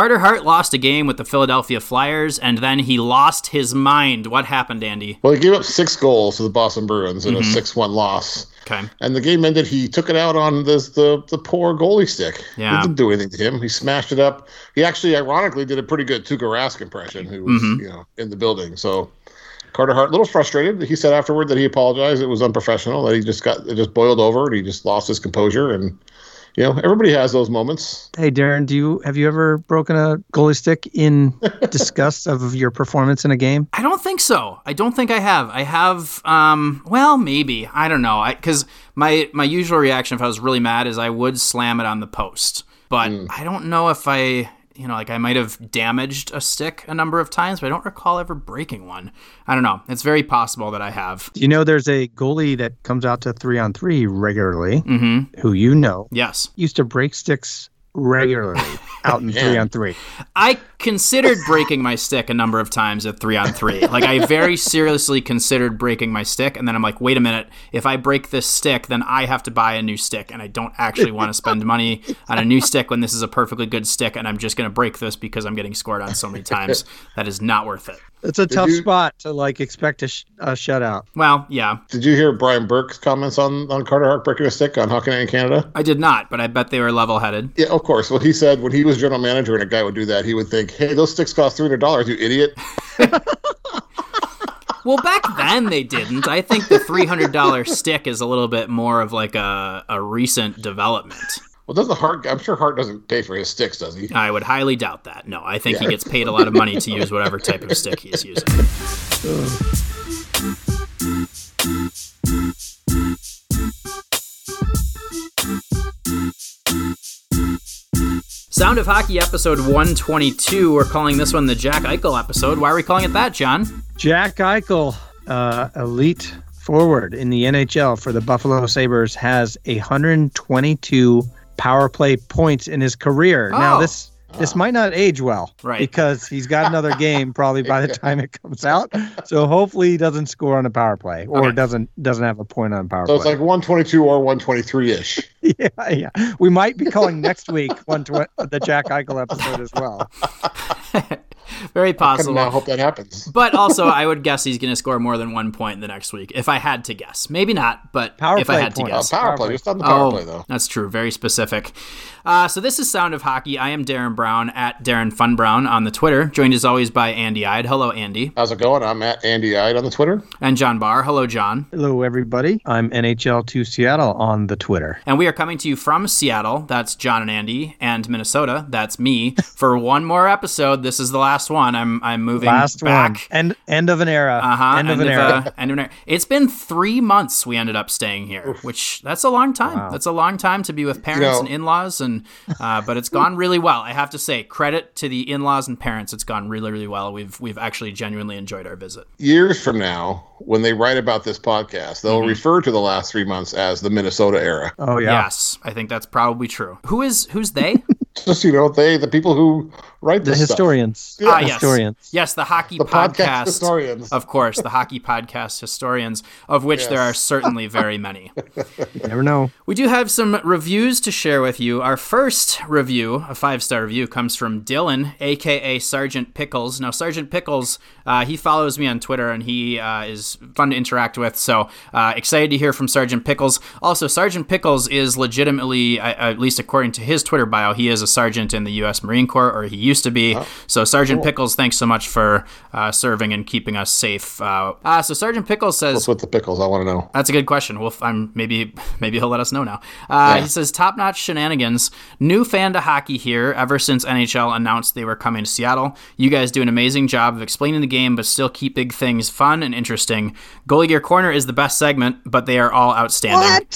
Carter Hart lost a game with the Philadelphia Flyers, and then he lost his mind. What happened, Andy? Well, he gave up six goals to the Boston Bruins in a Mm-hmm. 6 1 loss. Okay. And the game ended. He took it out on the the, the poor goalie stick. Yeah. It didn't do anything to him. He smashed it up. He actually, ironically, did a pretty good Tuukka Rask impression, who was Mm-hmm. you know in the building. So Carter Hart, a little frustrated. He said afterward that he apologized. It was unprofessional. That he just got it just boiled over and he just lost his composure. And you know, everybody has those moments. Hey, Darren, do you have you ever broken a goalie stick in disgust of your performance in a game? I don't think so. I don't think I have. I have. Um. Well, maybe. I don't know. Because my my usual reaction if I was really mad is I would slam it on the post. But I don't know if I. You know, like I might have damaged a stick a number of times, but I don't recall ever breaking one. I don't know. It's very possible that I have. You know there's a goalie that comes out to three on three regularly, Mm-hmm. who you know Yes. used to break sticks regularly out in three on three. I considered breaking my stick a number of times at three on three. Like I very seriously considered breaking my stick, and then I'm like, wait a minute, if I break this stick, then I have to buy a new stick, and I don't actually want to spend money on a new stick when this is a perfectly good stick, and I'm just going to break this because I'm getting scored on so many times. That is not worth it. It's a tough you- spot to like expect a, sh- a shutout. Well, yeah, Did you hear Brian Burke's comments on on Carter Hart breaking a stick on Hockey Night in Canada? I did not, but I bet they were level-headed. Yeah, of course. Well, he said when he was general manager and a guy would do that, he would think, "Hey, those sticks cost three hundred dollars, you idiot." Well, back then they didn't. I think the three hundred dollar stick is a little bit more of like a, a recent development. Well, doesn't Hart? I'm sure Hart doesn't pay for his sticks, does he? I would highly doubt that. No, I think he gets paid a lot of money to use whatever type of stick he's using. Oh. Sound of Hockey episode 122. We're calling this one the Jack Eichel episode. Why are we calling it that, John? Jack Eichel, uh, elite forward in the NHL for the Buffalo Sabres, has 122 power play points in his career. Now Oh. this this might not age well, Right. Because he's got another game probably by the time it comes out. So hopefully he doesn't score on a power play or Okay. doesn't doesn't have a point on power play. So it's play. like 122 or 123 ish. yeah, yeah. We might be calling next week one tw- the Jack Eichel episode as well. Very possible. I hope that happens. But also, I would guess he's going to score more than one point in the next week. If I had to guess, maybe not, but Power if I play had to points. Uh, guess, power play, just on the power play though. that's true. Very specific. Uh, so this is Sound of Hockey. I am Darren Brown at Darren Fun Brown on the Twitter, joined as always by Andy Ide. Hello, Andy, How's it going? I'm at Andy Ide on the Twitter. and John Barr. Hello, John. Hello, everybody. I'm NHL to Seattle on the Twitter. And we are coming to you from Seattle. That's John and Andy, and Minnesota. That's me. For one more episode. This is the last one. I'm I'm moving Last back. one. End end of an era. Uh huh. End of an era. end of an era. It's been three months. We ended up staying here, which that's a long time. That's a long time to be with parents know- and in-laws, and uh, but it's gone really well. I have to say, credit to the in-laws and parents. It's gone really, really well. We've we've actually genuinely enjoyed our visit. Years from now, when they write about this podcast, they'll Mm-hmm. refer to the last three months as the Minnesota era. Oh yeah. Yes, I think that's probably true. Who is who's they? Just you know, they the people who write The this stuff. historians. Ah, yes. Historians. Yes, the hockey the podcast, podcast. historians. Of course, the hockey podcast historians, of which there are certainly very many. You never know. We do have some reviews to share with you. Our first review, a five star review, comes from Dylan, aka Sergeant Pickles. Now, Sergeant Pickles, uh, he follows me on Twitter and he uh, is fun to interact with. So, uh, excited to hear from Sergeant Pickles. Also, Sergeant Pickles is legitimately, uh, at least according to his Twitter bio, he is a sergeant in the U.S. Marine Corps, or he used to be. so, Sergeant Pickles, thanks so much for uh, serving and keeping us safe. Uh, uh, so, Sergeant Pickles says. What's with the pickles? I want to know. That's a good question. Well, I'm maybe maybe he'll let us know now. Uh, Yeah. He says top notch shenanigans. New fan to hockey here. Ever since NHL announced they were coming to Seattle, you guys do an amazing job of explaining the game, but still keep big things fun and interesting. Goalie Gear Corner is the best segment, but they are all outstanding.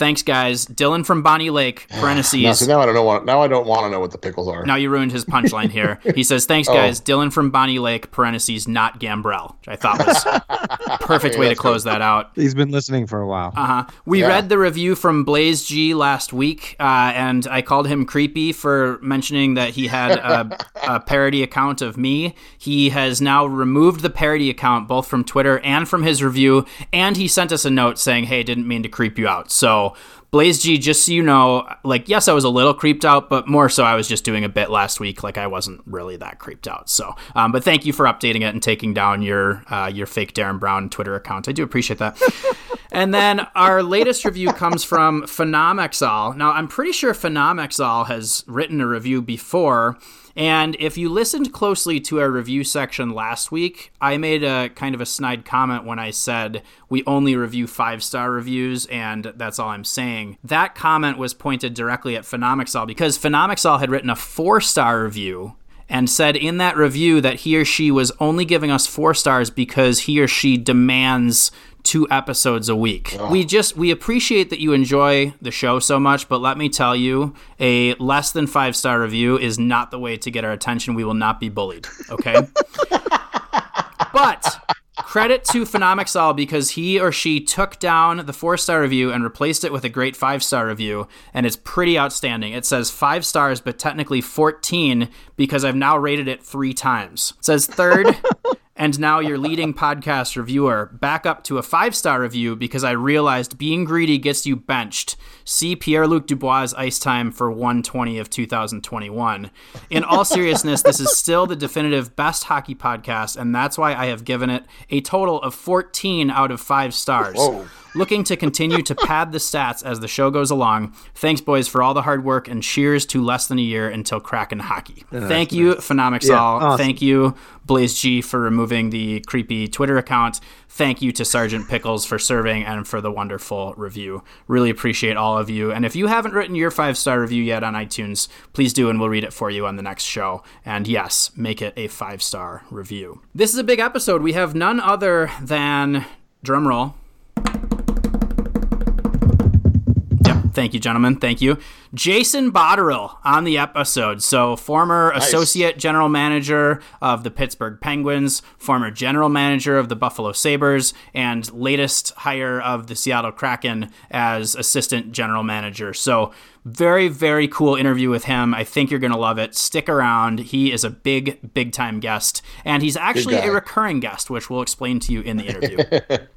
Thanks, guys. Dylan from Bonney Lake. Now, Parentheses. see, now I don't know what. Now I don't want to know what the pickles are. Now you ruined his punchline here. He says, "Thanks, Oh. guys." Dylan from Bonney Lake. Parentheses. Not Gambrell, which I thought was perfect way to that's close that out. He's been listening for a while. Uh-huh. We Yeah. read the review from Blaze G last week, uh, and I called him creepy for mentioning that he had a, a parody account of me. He has now removed the parody account both from Twitter and from his review, and he sent us a note saying, "Hey, didn't mean to creep you out." So Blaze G, just so you know, like, yes, I was a little creeped out, but more so I was just doing a bit last week. Like, I wasn't really that creeped out. So, um, but thank you for updating it and taking down your uh, your fake Darren Brown Twitter account. I do appreciate that. and then our latest review comes from Phenomexol. Now, I'm pretty sure Phenomexol has written a review before. And if you listened closely to our review section last week, I made a kind of a snide comment when I said we only review five star reviews, and that's all I'm saying. That comment was pointed directly at Phenomexol because Phenomexol had written a four star review and said in that review that he or she was only giving us four stars because he or she demands two episodes a week. Oh. We just we appreciate that you enjoy the show so much, but let me tell you, a less than 5-star review is not the way to get our attention. We will not be bullied, okay? but credit to Phenomexol because he or she took down the four star review and replaced it with a great five star review, and it's pretty outstanding. It says five stars, but technically 14 because I've now rated it three times. It says third. and now your leading podcast reviewer, back up to a five star review because I realized being greedy gets you benched. See Pierre Luc Dubois' ice time for 120 of 2021. In all seriousness, this is still the definitive best hockey podcast, and that's why I have given it a total of 14 out of five stars. Whoa looking to continue to pad the stats as the show goes along. Thanks, boys, for all the hard work and cheers to less than a year until Kraken hockey. Yeah, Thank you, nice. Phenomixol. Yeah, awesome. Thank you, Blaze G, for removing the creepy Twitter account. Thank you to Sergeant Pickles for serving and for the wonderful review. Really appreciate all of you. And if you haven't written your five star review yet on iTunes, please do, and we'll read it for you on the next show. And yes, make it a five star review. This is a big episode. We have none other than drumroll Thank you, gentlemen. Thank you. Jason Botterill on the episode. So, former nice. associate general manager of the Pittsburgh Penguins, former general manager of the Buffalo Sabres, and latest hire of the Seattle Kraken as assistant general manager. So, very, very cool interview with him. I think you're going to love it. Stick around. He is a big, big time guest, and he's actually a recurring guest, which we'll explain to you in the interview.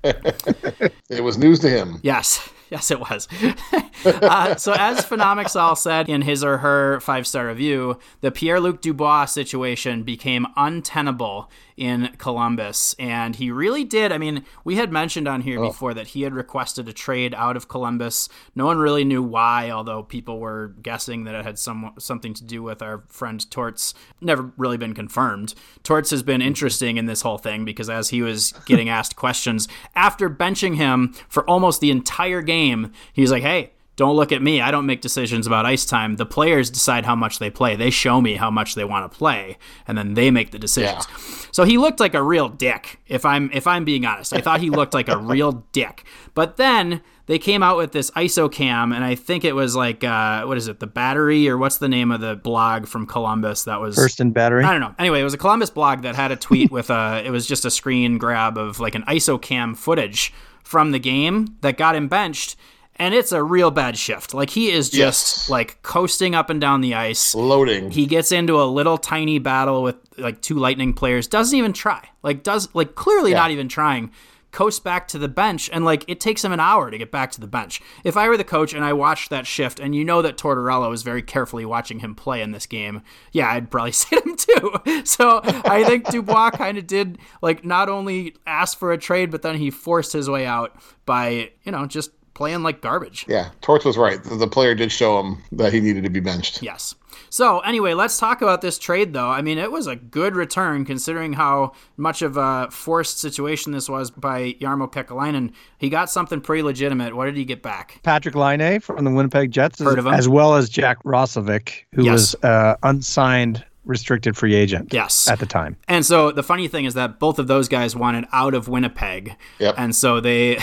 it was news to him. Yes. Yes, it was. uh, so, as Phenomixol said in his or her five star review, the Pierre Luc Dubois situation became untenable in Columbus. And he really did. I mean, we had mentioned on here oh. before that he had requested a trade out of Columbus. No one really knew why, although people were guessing that it had some something to do with our friend Torts. Never really been confirmed. Torts has been interesting in this whole thing because as he was getting asked questions after benching him for almost the entire game, he was like, hey, don't look at me. I don't make decisions about ice time. The players decide how much they play. They show me how much they want to play, and then they make the decisions. Yeah. So he looked like a real dick. If I'm if I'm being honest, I thought he looked like a real dick. But then they came out with this ISOCAM, and I think it was like uh, what is it, the Battery, or what's the name of the blog from Columbus that was First and Battery? I don't know. Anyway, it was a Columbus blog that had a tweet with a. It was just a screen grab of like an ISOCAM footage from the game that got him benched and it's a real bad shift. Like he is just yes. like coasting up and down the ice, loading. He gets into a little tiny battle with like two Lightning players. Doesn't even try. Like does like clearly yeah. not even trying. Coasts back to the bench, and like it takes him an hour to get back to the bench. If I were the coach and I watched that shift, and you know that Tortorella was very carefully watching him play in this game, yeah, I'd probably sit him too. So I think Dubois kind of did like not only ask for a trade, but then he forced his way out by you know just playing like garbage. Yeah, Torts was right. The player did show him that he needed to be benched. Yes. So anyway, let's talk about this trade, though. I mean, it was a good return considering how much of a forced situation this was by Jarmo Kekalainen. He got something pretty legitimate. What did he get back? Patrick Laine from the Winnipeg Jets, Heard of him. as well as Jack Roslovic, who yes. was uh, unsigned restricted free agent. Yes. At the time. And so the funny thing is that both of those guys wanted out of Winnipeg. Yep. And so they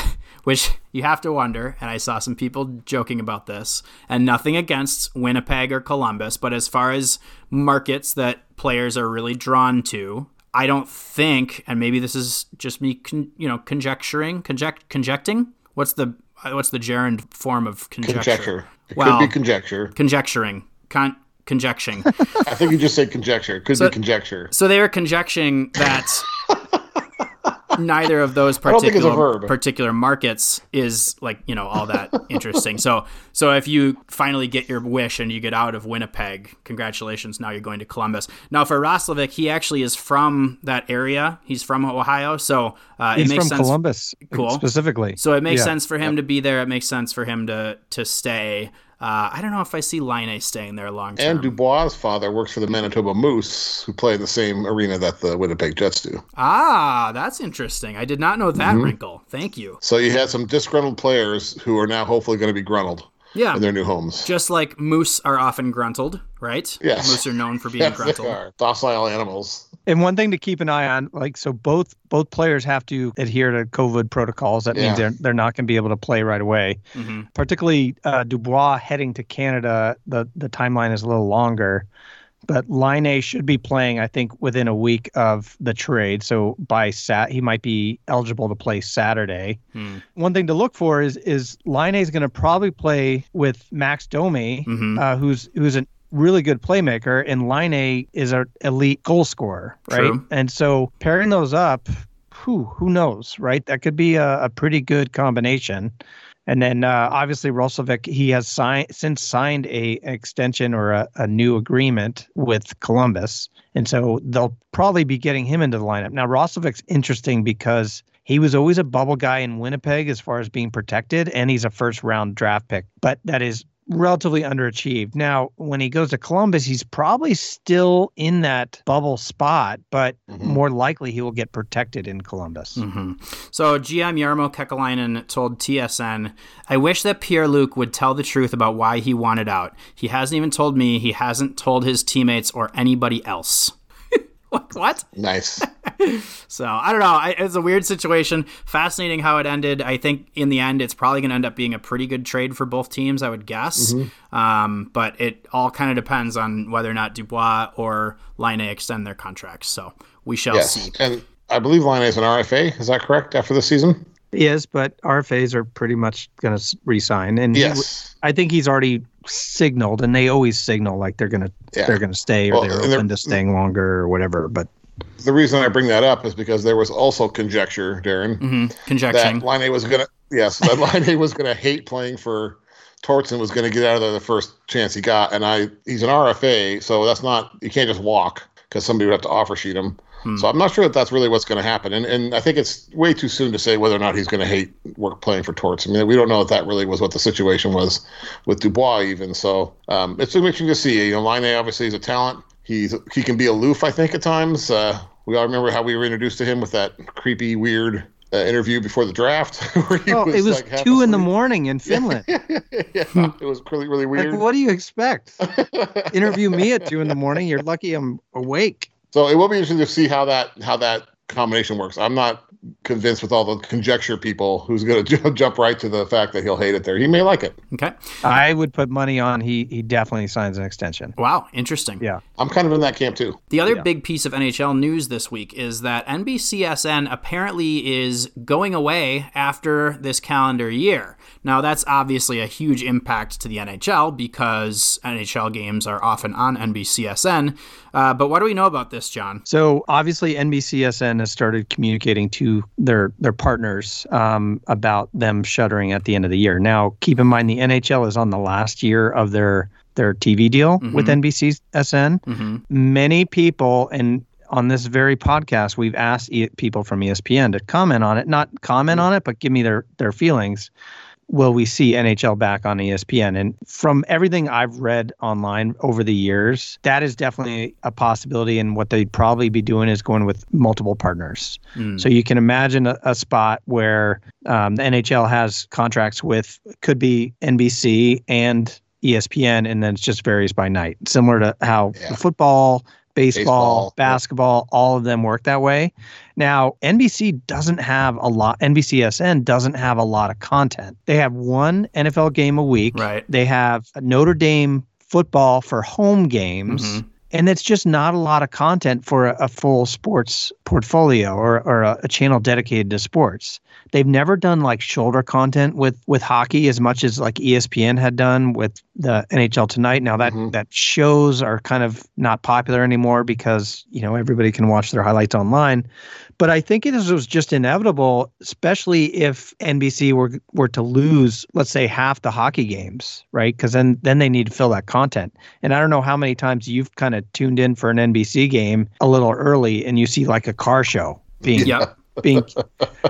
which you have to wonder, and I saw some people joking about this, and nothing against Winnipeg or Columbus, but as far as markets that players are really drawn to, I don't think, and maybe this is just me, con, you know, conjecturing, conject, conjecting. What's the what's the gerund form of conjecture? Conjecture. It well, could be conjecture. Conjecturing. Con- conjecturing. I think you just said conjecture. It could so, be conjecture. So they were conjecturing that neither of those I don't think it's a particular particular markets is like you know all that interesting. So so if you finally get your wish and you get out of Winnipeg, congratulations. Now you're going to Columbus. Now for Roslovic, he actually is from that area. He's from Ohio, so uh, it makes from sense. Columbus, Cool. specifically. So it makes Yeah. sense for him to be there. It makes sense for him to to stay. Uh, I don't know if I see Laine staying there long term. And Dubois' father works for the Manitoba Moose, who play in the same arena that the Winnipeg Jets do. Ah, that's interesting. I did not know that Mm-hmm. wrinkle. Thank you. So you had some disgruntled players who are now hopefully going to be gruntled Yeah. in their new homes. Just like moose are often gruntled, right? Yes. Moose are known for being Yes, they are docile animals. And one thing to keep an eye on, like so, both both players have to adhere to COVID protocols. That Yeah. means they're they're not going to be able to play right away. hmm Particularly uh, Dubois heading to Canada, the the timeline is a little longer. But Laine should be playing, I think, within a week of the trade. So by Sat, he might be eligible to play Saturday. Hmm. One thing to look for is is Laine is going to probably play with Max Domi, Mhm. uh, who's who's a really good playmaker, and Laine is an elite goal scorer, right? True. And so pairing those up, who who knows, right? That could be a, a pretty good combination. And then uh, obviously Roslovic, he has signed since signed a extension or a, a new agreement with Columbus, and so they'll probably be getting him into the lineup. Now Roslovic's interesting because he was always a bubble guy in Winnipeg as far as being protected, and he's a first round draft pick, but that is relatively underachieved. Now, when he goes to Columbus, he's probably still in that bubble spot, but Mhm. more likely he will get protected in Columbus. hmm So GM Jarmo Kekalainen told TSN, "I wish that Pierre Luc would tell the truth about why he wanted out. He hasn't even told me. He hasn't told his teammates or anybody else." What? what? Nice. So I don't know. I, it's a weird situation. Fascinating how it ended. I think in the end, it's probably going to end up being a pretty good trade for both teams. I would guess. Um, but it all kind of depends on whether or not Dubois or Laine extend their contracts. So we shall yes. see. And I believe Laine is an RFA. Is that correct after the season? He is, but RFAs are pretty much going to resign, and he Yes. I think he's already signaled, and they always signal like they're going to Yeah. they're going to stay or Well, they're and they're- open to staying longer or whatever. But The reason I bring that up is because there was also conjecture, Darren, hmm that Laine was gonna yes, that Laine was gonna hate playing for Torts and was gonna get out of there the first chance he got. And I he's an RFA, so that's not you can't just walk because somebody would have to offer sheet him. Hmm. So I'm not sure that that's really what's going to happen, and and I think it's way too soon to say whether or not he's going to hate work playing for Torts. I mean, we don't know if that really was what the situation was with Dubois even. So um, it's interesting to see. You know, Laine obviously is a talent. He's he can be aloof, I think, at times. Uh, we all remember how we were introduced to him with that creepy, weird uh, interview before the draft. oh, it was like, two in the morning in Finland. yeah, it was really really like, weird. what do you expect? Interview me at two in the morning. You're lucky I'm awake. So it will be interesting to see how that how that combination works. I'm not convinced with all the conjecture people who's going to jump right to the fact that he'll hate it there. He may like it. Okay. I would put money on he he definitely signs an extension. Wow. Interesting. Yeah. I'm kind of in that camp too. The other Yeah. big piece of NHL news this week is that NBCSN apparently is going away after this calendar year. Now, that's obviously a huge impact to the NHL because NHL games are often on NBCSN. Uh, but what do we know about this, John? So obviously NBCSN has started communicating to their their partners um, about them shuttering at the end of the year. Now, keep in mind the NHL is on the last year of their their TV deal with NBCSN. hmm Many people and on this very podcast, we've asked people from ESPN to comment on it, not comment on it, but give me their their feelings. Will we see NHL back on ESPN? And from everything I've read online over the years, that is definitely a possibility. And what they'd probably be doing is going with multiple partners. Mm. So you can imagine a, a spot where um, the NHL has contracts with could be NBC and ESPN, and then it just varies by night, similar to how Yeah. football, baseball, Baseball, basketball, all of them work that way. Now, NBC doesn't have a lot, NBCSN doesn't have a lot of content. They have one NFL game a week. Right. They have Notre Dame football for home games. Mhm. And it's just not a lot of content for a, a full sports portfolio or, or a, a channel dedicated to sports. They've never done like shoulder content with with hockey as much as like ESPN had done with the NHL Tonight. Now that Mhm. that shows are kind of not popular anymore because you know everybody can watch their highlights online. But I think it was just inevitable, especially if NBC were were to lose, let's say, half the hockey games, right? Because then then they need to fill that content. And I don't know how many times you've kind of tuned in for an NBC game a little early, and you see like a car show being Yep. being.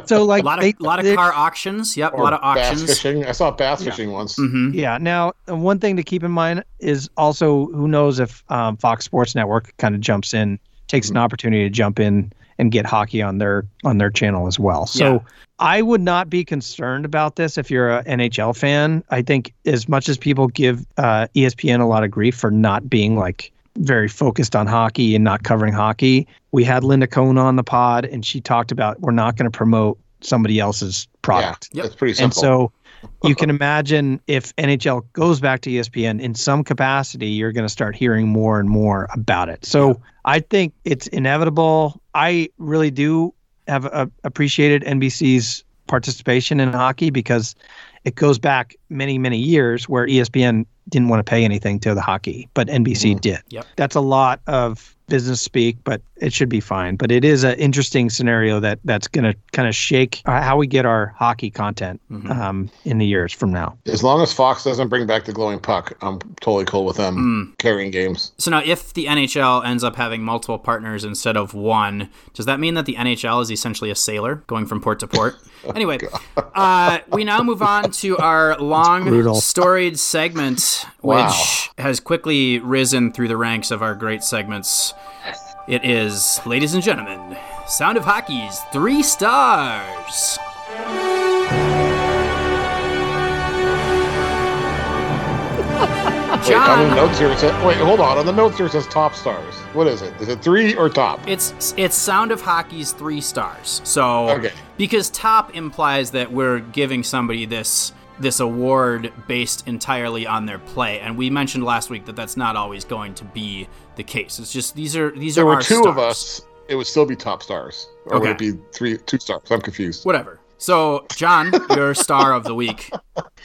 So like A lot of they- lot of they- car auctions. Yep. A lot of bass auctions. fishing. I saw bass fishing once. hmm Yeah. Now, one thing to keep in mind is also who knows if um, Fox Sports Network kind of jumps in, takes Mm-hmm. an opportunity to jump in and get hockey on their on their channel as well. So Yeah. I would not be concerned about this if you're an NHL fan. I think as much as people give uh, ESPN a lot of grief for not being like very focused on hockey and not covering hockey, we had Linda Cohn on the pod and she talked about we're not going to promote somebody else's product. Yeah, Yep. it's pretty simple. And so you can imagine if NHL goes back to ESPN in some capacity, you're going to start hearing more and more about it. So I think it's inevitable. I really do have uh, appreciated NBC's participation in hockey because it goes back many, many years where ESPN didn't want to pay anything to the hockey, but NBC did. Yep. That's a lot of business speak, but it should be fine. But it is an interesting scenario that that's going to kind of shake uh, how we get our hockey content Mhm. um, in the years from now. as long as Fox doesn't bring back the glowing puck, I'm totally cool with them Mm. carrying games. So now, if the NHL ends up having multiple partners instead of one, does that mean that the NHL is essentially a sailor going from port to port? anyway, uh, we now move on to our long, storied segment, which Wow. has quickly risen through the ranks of our great segments. It is, ladies and gentlemen, Sound of Hockey's three stars. Wait, on the notes here it says. Wait, hold on. On the notes here it says top stars. What is it? Is it three or top? It's it's Sound of Hockey's three stars. So Okay. Because top implies that we're giving somebody this this award based entirely on their play, and we mentioned last week that that's not always going to be the case. It's just these are these there are were our two stars. of us. It would still be top stars, or would it be three, two stars? I'm confused. Whatever. So John, your star of the week.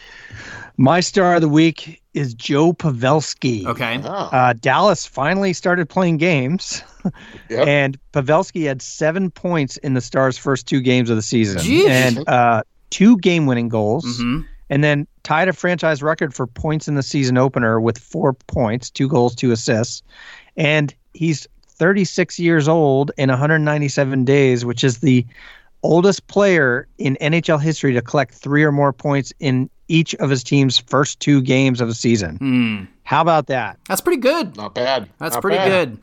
My star of the week is Joe Pavelski. Okay. Oh, Uh, Dallas finally started playing games, Yep. and Pavelski had seven points in the Stars' first two games of the season, Jeez. and uh, two game-winning goals, hmm and then tied a franchise record for points in the season opener with four points, two goals, two assists, and he's 36 years old in 197 days, which is the oldest player in NHL history to collect three or more points in each of his team's first two games of the season. Hmm. How about that? That's pretty good. not bad. That's Not pretty bad. good.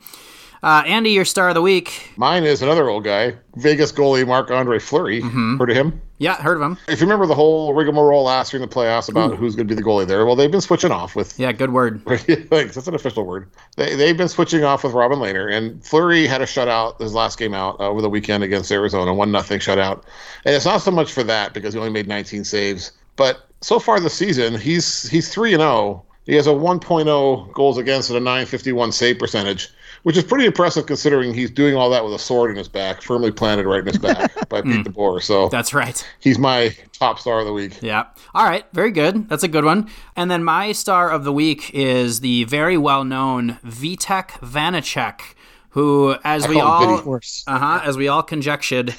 Uh, Andy, your star of the week. Mine is another old guy, Vegas goalie Marc Andre Fleury. Mm-hmm. Heard of him? Yeah, heard of him. If you remember the whole rigmarole last year in the playoffs about who's going to be the goalie there, well, they've been switching off with Yeah, good word. like that's an official word. They they've been switching off with Robin Lehner, and Fleury had a shutout his last game out uh, over the weekend against Arizona, one nothing shutout. And it's not so much for that because he only made 19 saves, but so far this season he's he's three and zero. He has a 1.0 goals against and a 951 save percentage, which is pretty impressive considering he's doing all that with a sword in his back, firmly planted right in his back by Pete DeBoer. So That's right. he's my top star of the week. Yeah. All right. Very good. That's a good one. And then my star of the week is the very well known Vitek Vanecek, who, as we all, Vinny. Of course. uh huh, as we all conjectured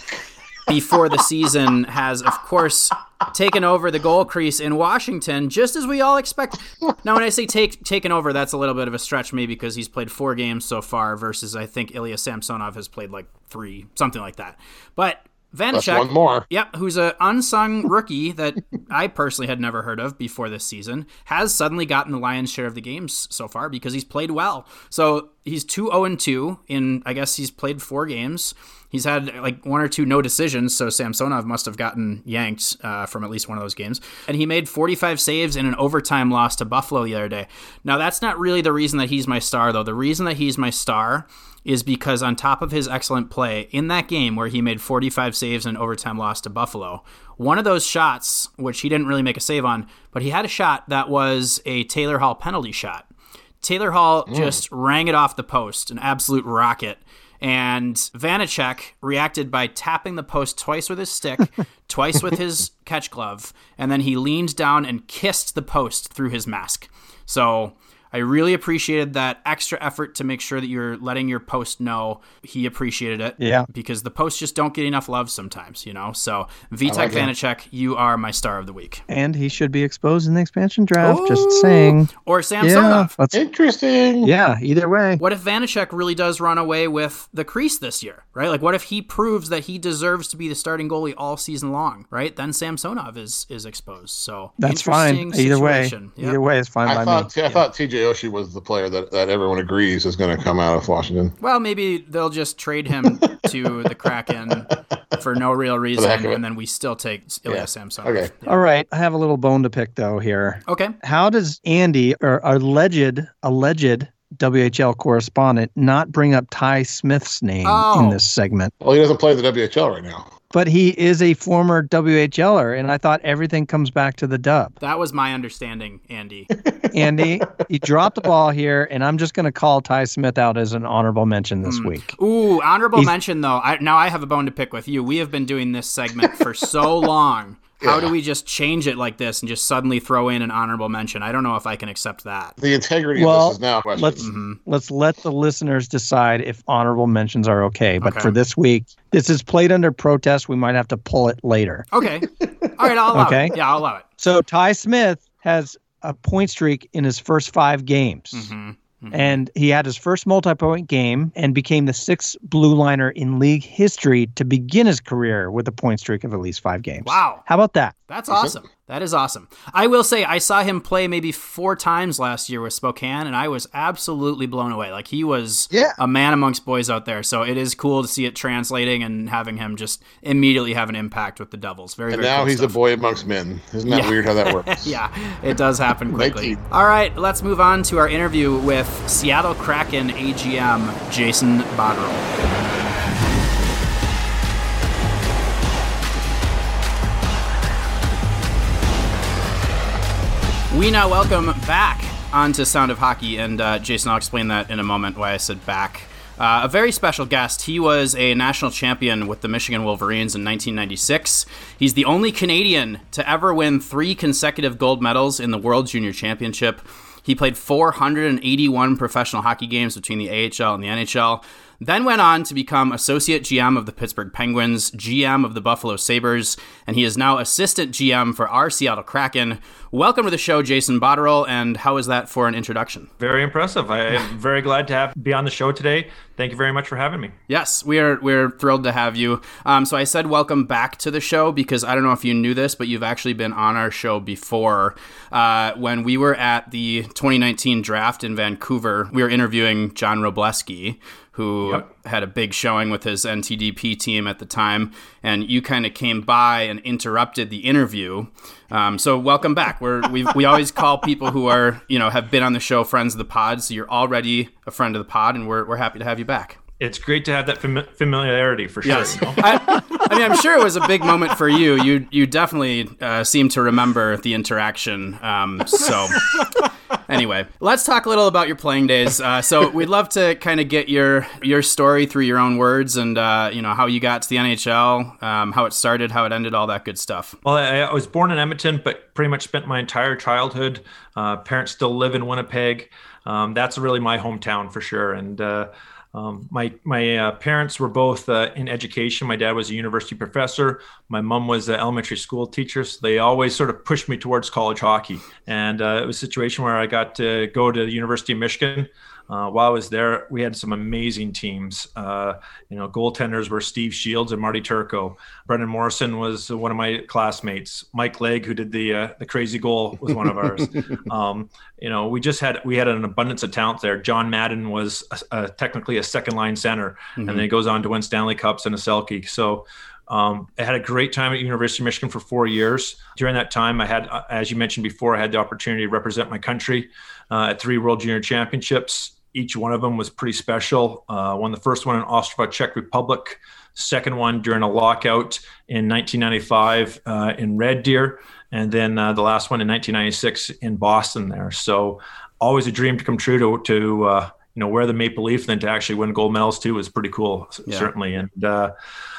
before the season, has of course taken over the goal crease in Washington, just as we all expect. Now, when I say take taken over, that's a little bit of a stretch, maybe because he's played four games so far, versus I think Ilya Samsonov has played like three, something like that. But Vanecek, one more. Yep, who's an unsung rookie that I personally had never heard of before this season, has suddenly gotten the lion's share of the games so far because he's played well. So he's 2 0 2 in, I guess he's played four games. He's had like one or two no decisions, so Samsonov must have gotten yanked uh, from at least one of those games. And he made 45 saves in an overtime loss to Buffalo the other day. Now, that's not really the reason that he's my star, though. The reason that he's my star is because on top of his excellent play in that game where he made 45 saves in an overtime loss to Buffalo, one of those shots, which he didn't really make a save on, but he had a shot that was a Taylor Hall penalty shot. Taylor Hall mm. just rang it off the post, an absolute rocket. And Vanecek reacted by tapping the post twice with his stick, twice with his catch glove, and then he leaned down and kissed the post through his mask. So I really appreciated that extra effort to make sure that you're letting your post know he appreciated it. Yeah. Because the posts just don't get enough love sometimes, you know? So, Vitek like that. Vanecek, you are my star of the week. And he should be exposed in the expansion draft. Ooh. Just saying. Or Sam Yeah. Sonov. Let's, Interesting. yeah. Either way. What if Vanecek really does run away with the crease this year, right? Like, what if he proves that he deserves to be the starting goalie all season long, right? Then Samsonov is is exposed. So That's fine. interesting Either way. Yep. Either way is fine I by thought me. see, I thought T.J. Oshie was the player that, that everyone agrees is going to come out of Washington. Well, maybe they'll just trade him to the Kraken for no real reason, heck of it. and then we still take Ilya Yeah. Samsonov. Okay. Yeah. All right. I have a little bone to pick though here. Okay. How does Andy or alleged alleged WHL correspondent not bring up Ty Smith's name Oh. in this segment? Well, he doesn't play the WHL right now. But he is a former WHLer, and I thought everything comes back to the dub. That was my understanding, Andy. Andy, you dropped the ball here, and I'm just going to call Ty Smith out as an honorable mention this Hmm. week. Ooh, honorable He's- mention though. I, now I have a bone to pick with you. We have been doing this segment for so long. How do we just change it like this and just suddenly throw in an honorable mention? I don't know if I can accept that. The integrity Well, of this is now questioned. Let's Mm-hmm. let's let the listeners decide if honorable mentions are okay. But Okay. for this week, this is played under protest. We might have to pull it later. Okay. All right, I'll allow Okay. it. Yeah, I'll allow it. So Ty Smith has a point streak in his first five games. Hmm And he had his first multi point game and became the sixth blue liner in league history to begin his career with a point streak of at least five games. Wow. How about that? That's awesome. That is awesome. I will say I saw him play maybe four times last year with Spokane, and I was absolutely blown away. Like he was Yeah. a man amongst boys out there. So it is cool to see it translating and having him just immediately have an impact with the Devils. Very, and very now cool he's stuff. a boy amongst men. Isn't that Yeah. weird how that works? yeah, it does happen quickly. All right, let's move on to our interview with Seattle Kraken AGM Jason Botterill. We now welcome back onto Sound of Hockey, and uh, Jason, I'll explain that in a moment why I said back. Uh, a very special guest. He was a national champion with the Michigan Wolverines in 1996. He's the only Canadian to ever win three consecutive gold medals in the World Junior Championship. He played 481 professional hockey games between the AHL and the NHL, then went on to become associate GM of the Pittsburgh Penguins, GM of the Buffalo Sabres, and he is now assistant GM for our Seattle Kraken. Welcome to the show, Jason Botterill, and how is that for an introduction? Very impressive. I am very glad to have be on the show today. Thank you very much for having me. Yes, we are we're thrilled to have you. Um, so I said welcome back to the show because I don't know if you knew this, but you've actually been on our show before. Uh, when we were at the 2019 draft in Vancouver, we were interviewing John Robleski, who Yep. had a big showing with his NTDP team at the time, and you kind of came by and interrupted the interview. Um, so welcome back. We're we we always call people who are you know have been on the show friends of the pod. So you're already a friend of the pod, and we're we're happy to have you back. It's great to have that fami- familiarity for sure. Yes, you know? I, I mean, I'm sure it was a big moment for you. You you definitely uh, seem to remember the interaction. Um, so, anyway, let's talk a little about your playing days. Uh, so, we'd love to kind of get your your story through your own words, and uh, you know how you got to the NHL, um, how it started, how it ended, all that good stuff. Well, I, I was born in Edmonton, but pretty much spent my entire childhood. Uh, parents still live in Winnipeg. Um, that's really my hometown for sure. And uh, um, my my uh, parents were both uh, in education. My dad was a university professor. My mom was an elementary school teacher. So they always sort of pushed me towards college hockey. And uh, it was a situation where I got to go to the University of Michigan. Uh, while I was there, we had some amazing teams. Uh, you know, goaltenders were Steve Shields and Marty Turco. Brendan Morrison was one of my classmates. Mike Legg, who did the uh, the crazy goal, was one of ours. um, you know, we just had we had an abundance of talent there. John Madden was a, a, technically a second line center, and then he goes on to win Stanley Cups and a Selke. So. Um, I had a great time at University of Michigan for four years. During that time, I had, uh, as you mentioned before, I had the opportunity to represent my country uh, at three World Junior Championships. Each one of them was pretty special. Uh, won the first one in Ostrava, Czech Republic. Second one during a lockout in 1995 uh, in Red Deer, and then uh, the last one in 1996 in Boston. There, so always a dream to come true to to uh, you know wear the maple leaf, and then to actually win gold medals too was pretty cool, yeah. certainly. And uh,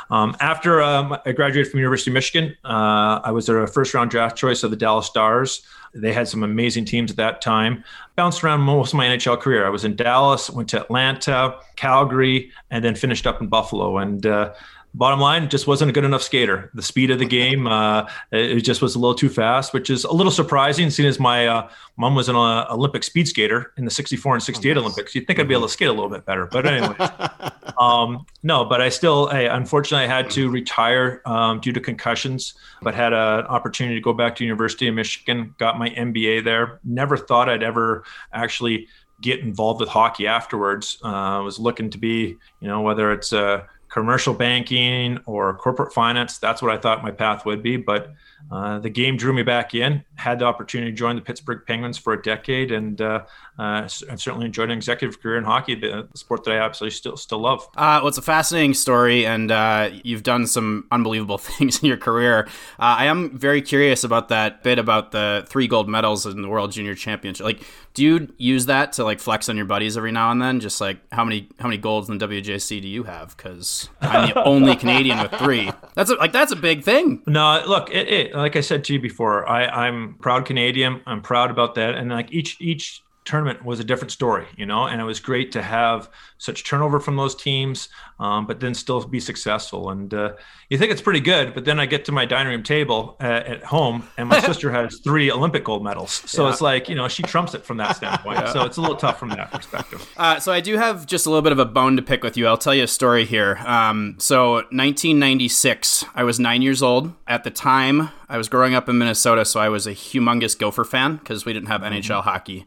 um, after um, I graduated from University of Michigan, uh, I was a first round draft choice of the Dallas Stars. They had some amazing teams at that time. Bounced around most of my NHL career. I was in Dallas, went to Atlanta, Calgary, and then finished up in Buffalo. And uh, bottom line, just wasn't a good enough skater. The speed of the game, uh, it just was a little too fast, which is a little surprising, seeing as my uh, mom was an uh, Olympic speed skater in the 64 and 68 oh, nice. Olympics. You'd think I'd be able to skate a little bit better, but anyway, um, no. But I still, I, unfortunately, I had to retire um, due to concussions, but had an opportunity to go back to University of Michigan, got my MBA there. Never thought I'd ever actually get involved with hockey afterwards. Uh, I was looking to be, you know, whether it's a commercial banking or corporate finance. That's what I thought my path would be. But uh, the game drew me back in. Had the opportunity to join the Pittsburgh Penguins for a decade, and uh, uh, I've certainly enjoyed an executive career in hockey, the sport that I absolutely still still love. Uh, well, it's a fascinating story, and uh, you've done some unbelievable things in your career. Uh, I am very curious about that bit about the three gold medals in the World Junior Championship. Like, do you use that to like flex on your buddies every now and then? Just like how many how many golds in the WJC do you have? Because I'm the only Canadian with three. That's a, like that's a big thing. No, look, it, it, like I said to you before, I, I'm proud Canadian. I'm proud about that, and like each each tournament was a different story, you know, and it was great to have such turnover from those teams, um, but then still be successful. And uh, you think it's pretty good, but then I get to my dining room table at, at home, and my sister has three Olympic gold medals. So yeah. it's like, you know, she trumps it from that standpoint. Yeah. So it's a little tough from that perspective. Uh, so I do have just a little bit of a bone to pick with you. I'll tell you a story here. Um, so 1996, I was nine years old. At the time, I was growing up in Minnesota, so I was a humongous Gopher fan because we didn't have mm-hmm. NHL hockey.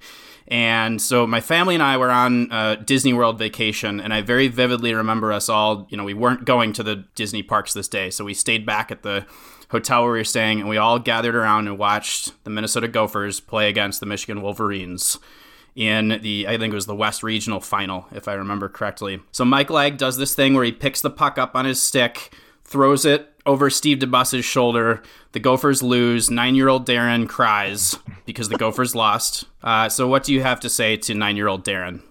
And so my family and I were on a Disney World vacation, and I very vividly remember us all, you know, we weren't going to the Disney parks this day. So we stayed back at the hotel where we were staying, and we all gathered around and watched the Minnesota Gophers play against the Michigan Wolverines in the I think it was the West Regional Final, if I remember correctly. So Mike Legg does this thing where he picks the puck up on his stick, throws it over Steve DeBus's shoulder. The Gophers lose. Nine year old Darren cries because the Gophers lost. Uh, so, what do you have to say to nine year old Darren?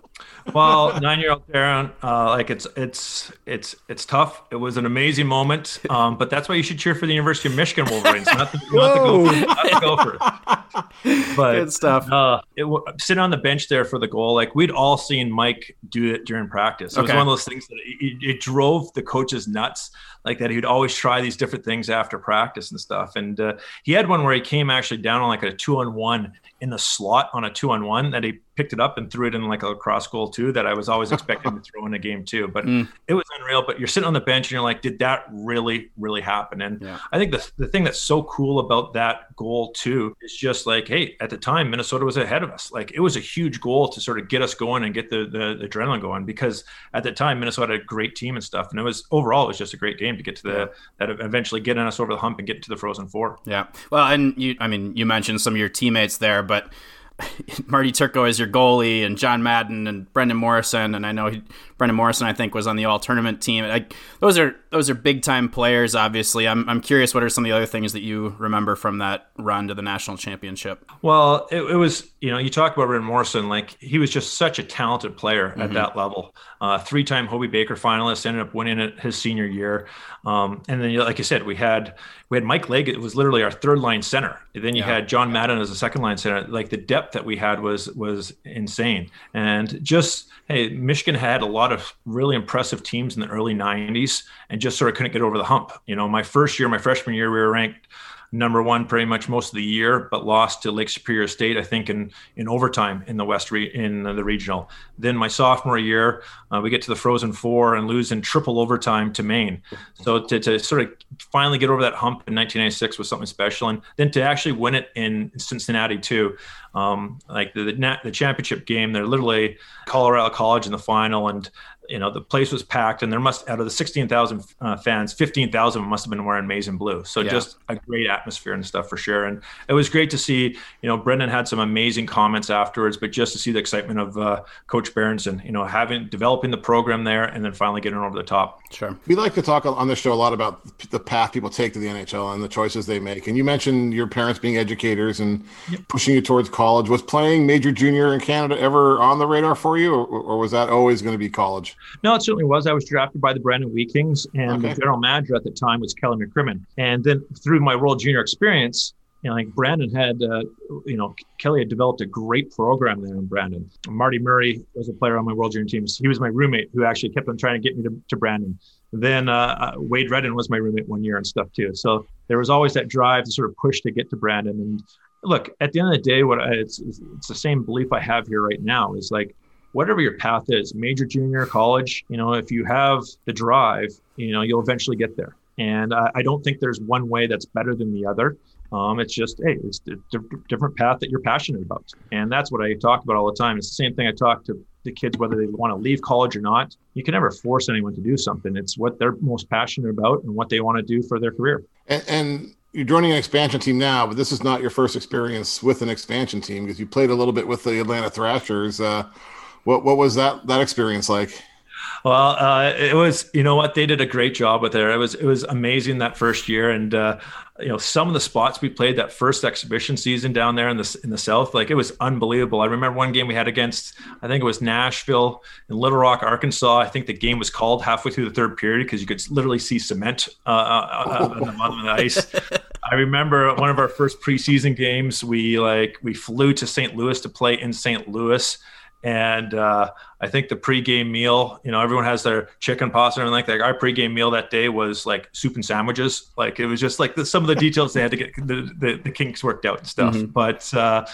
well, nine-year-old Darren, uh, like it's it's it's it's tough. It was an amazing moment, um, but that's why you should cheer for the University of Michigan Wolverines, not the, not the Gophers. Not the Gophers. But good stuff. Uh, it, sitting on the bench there for the goal, like we'd all seen Mike do it during practice. It okay. was one of those things that it, it, drove the coaches nuts, like that he'd always try these different things after practice and stuff. And uh, he had one where he came actually down on like a two-on-one in the slot on a two-on-one that he picked it up and threw it in like a cross goal too that I was always expecting to throw in a game too. But mm. it was unreal. But you're sitting on the bench and you're like, did that really, really happen? And yeah. I think the, the thing that's so cool about that goal too is just like, hey, at the time Minnesota was ahead of us. Like it was a huge goal to sort of get us going and get the, the, the adrenaline going because at the time Minnesota had a great team and stuff. And it was overall it was just a great game to get to the that eventually getting us over the hump and get to the frozen four. Yeah. Well, and you I mean you mentioned some of your teammates there, but Marty Turco is your goalie and John Madden and Brendan Morrison and I know he, Brendan Morrison I think was on the all tournament team. Like those are those are big time players. Obviously, I'm I'm curious what are some of the other things that you remember from that run to the national championship. Well, it, it was you know you talk about Brendan Morrison like he was just such a talented player at mm-hmm. that level. Uh, three time Hobey Baker finalist, ended up winning it his senior year. Um, and then like I said, we had we had Mike Legg. It was literally our third line center. And then you yeah. had John Madden as a second line center. Like the depth that we had was was insane. And just hey, Michigan had a lot of really impressive teams in the early 90s and just sort of couldn't get over the hump. You know, my first year, my freshman year, we were ranked number one pretty much most of the year, but lost to Lake Superior State, I think, in in overtime in the West re- in the regional. Then my sophomore year, uh, we get to the Frozen Four and lose in triple overtime to Maine. So to, to sort of finally get over that hump in 1996 was something special, and then to actually win it in Cincinnati too, um, like the, the the championship game, they're literally Colorado College in the final, and you know the place was packed and there must out of the 16,000 uh, fans 15,000 must have been wearing maize and blue. So yeah. just a great atmosphere and stuff for sure. And it was great to see you know Brendan had some amazing comments afterwards but just to see the excitement of uh, coach Berenson you know having developing the program there and then finally getting over the top. Sure. We like to talk on this show a lot about the path people take to the NHL and the choices they make. And you mentioned your parents being educators and yep. pushing you towards college. Was playing major junior in Canada ever on the radar for you or, or was that always going to be college no, it certainly was. I was drafted by the Brandon Wheat Kings, and okay. the general manager at the time was Kelly McCrimmon. And then through my World Junior experience, you know, like Brandon had, uh, you know, Kelly had developed a great program there in Brandon. Marty Murray was a player on my World Junior teams. He was my roommate who actually kept on trying to get me to, to Brandon. Then uh, uh, Wade Redden was my roommate one year and stuff too. So there was always that drive to sort of push to get to Brandon. And look, at the end of the day, what I, it's it's the same belief I have here right now is like whatever your path is, major, junior, college, you know, if you have the drive, you know, you'll eventually get there. And I, I don't think there's one way that's better than the other. Um, it's just, hey, it's a different path that you're passionate about. And that's what I talk about all the time. It's the same thing I talk to the kids, whether they want to leave college or not. You can never force anyone to do something. It's what they're most passionate about and what they want to do for their career. And, and you're joining an expansion team now, but this is not your first experience with an expansion team because you played a little bit with the Atlanta Thrashers. Uh, what what was that that experience like? Well, uh, it was you know what they did a great job with there. It was it was amazing that first year, and uh, you know some of the spots we played that first exhibition season down there in the in the south, like it was unbelievable. I remember one game we had against I think it was Nashville in Little Rock, Arkansas. I think the game was called halfway through the third period because you could literally see cement uh, uh, uh on the bottom of the ice. I remember one of our first preseason games. We like we flew to St. Louis to play in St. Louis and uh, I think the pregame meal, you know, everyone has their chicken pasta and like that. Our pregame meal that day was like soup and sandwiches. Like it was just like the, some of the details they had to get the, the, the kinks worked out and stuff. Mm-hmm. But uh,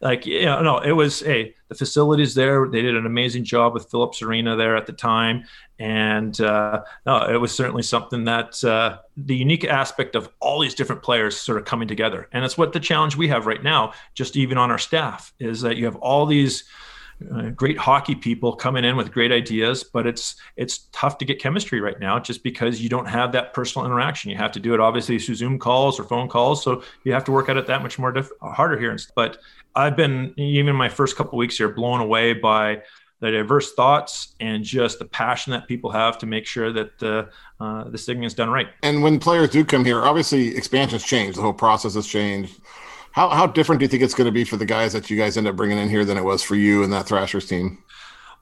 like, you know, no, it was, hey, the facilities there, they did an amazing job with Phillips Arena there at the time. And uh, no, it was certainly something that uh, the unique aspect of all these different players sort of coming together. And it's what the challenge we have right now, just even on our staff, is that you have all these – uh, great hockey people coming in with great ideas, but it's it's tough to get chemistry right now just because you don't have that personal interaction. You have to do it obviously through Zoom calls or phone calls, so you have to work at it that much more diff- harder here. But I've been even my first couple weeks here blown away by the diverse thoughts and just the passion that people have to make sure that the uh, this thing is done right. And when players do come here, obviously expansions change. The whole process has changed. How how different do you think it's going to be for the guys that you guys end up bringing in here than it was for you and that Thrashers team?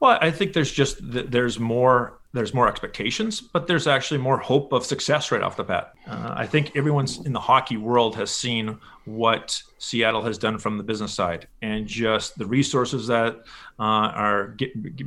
Well, I think there's just there's more there's more expectations, but there's actually more hope of success right off the bat. Uh, I think everyone's in the hockey world has seen what Seattle has done from the business side and just the resources that uh, are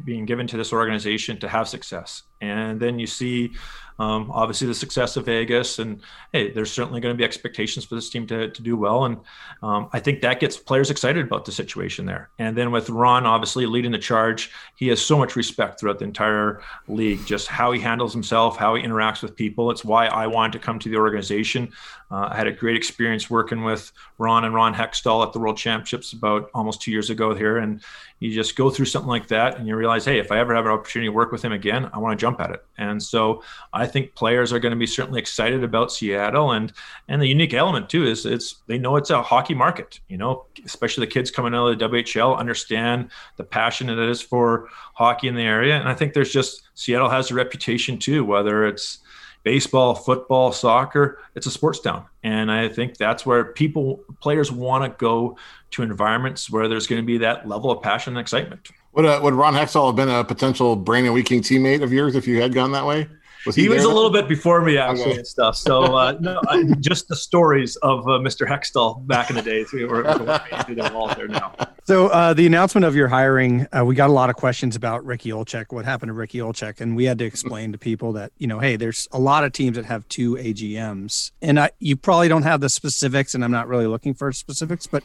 being given to this organization to have success. And then you see um, obviously, the success of Vegas, and hey, there's certainly going to be expectations for this team to, to do well, and um, I think that gets players excited about the situation there. And then with Ron, obviously leading the charge, he has so much respect throughout the entire league, just how he handles himself, how he interacts with people. It's why I wanted to come to the organization. Uh, I had a great experience working with Ron and Ron Hextall at the World Championships about almost two years ago here, and you just go through something like that and you realize, hey, if I ever have an opportunity to work with him again, I want to jump at it. And so I think players are going to be certainly excited about Seattle and and the unique element too is it's they know it's a hockey market, you know, especially the kids coming out of the WHL understand the passion that it is for hockey in the area. And I think there's just Seattle has a reputation too, whether it's baseball, football, soccer, it's a sports town. And I think that's where people, players want to go to environments where there's going to be that level of passion and excitement. Would, uh, would Ron Hextall have been a potential Brandon Wheat King teammate of yours if you had gone that way? Was he, he was a little bit before me actually okay. and stuff. So uh, no, I, just the stories of uh, Mr. Hextall back in the days. We were, we're all there now. So uh, the announcement of your hiring, uh, we got a lot of questions about Ricky Olczyk. What happened to Ricky Olczyk? And we had to explain to people that you know, hey, there's a lot of teams that have two AGMs, and I, you probably don't have the specifics, and I'm not really looking for specifics, but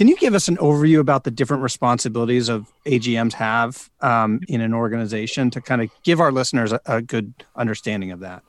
can you give us an overview about the different responsibilities of AGMs have um, in an organization to kind of give our listeners a, a good understanding of that?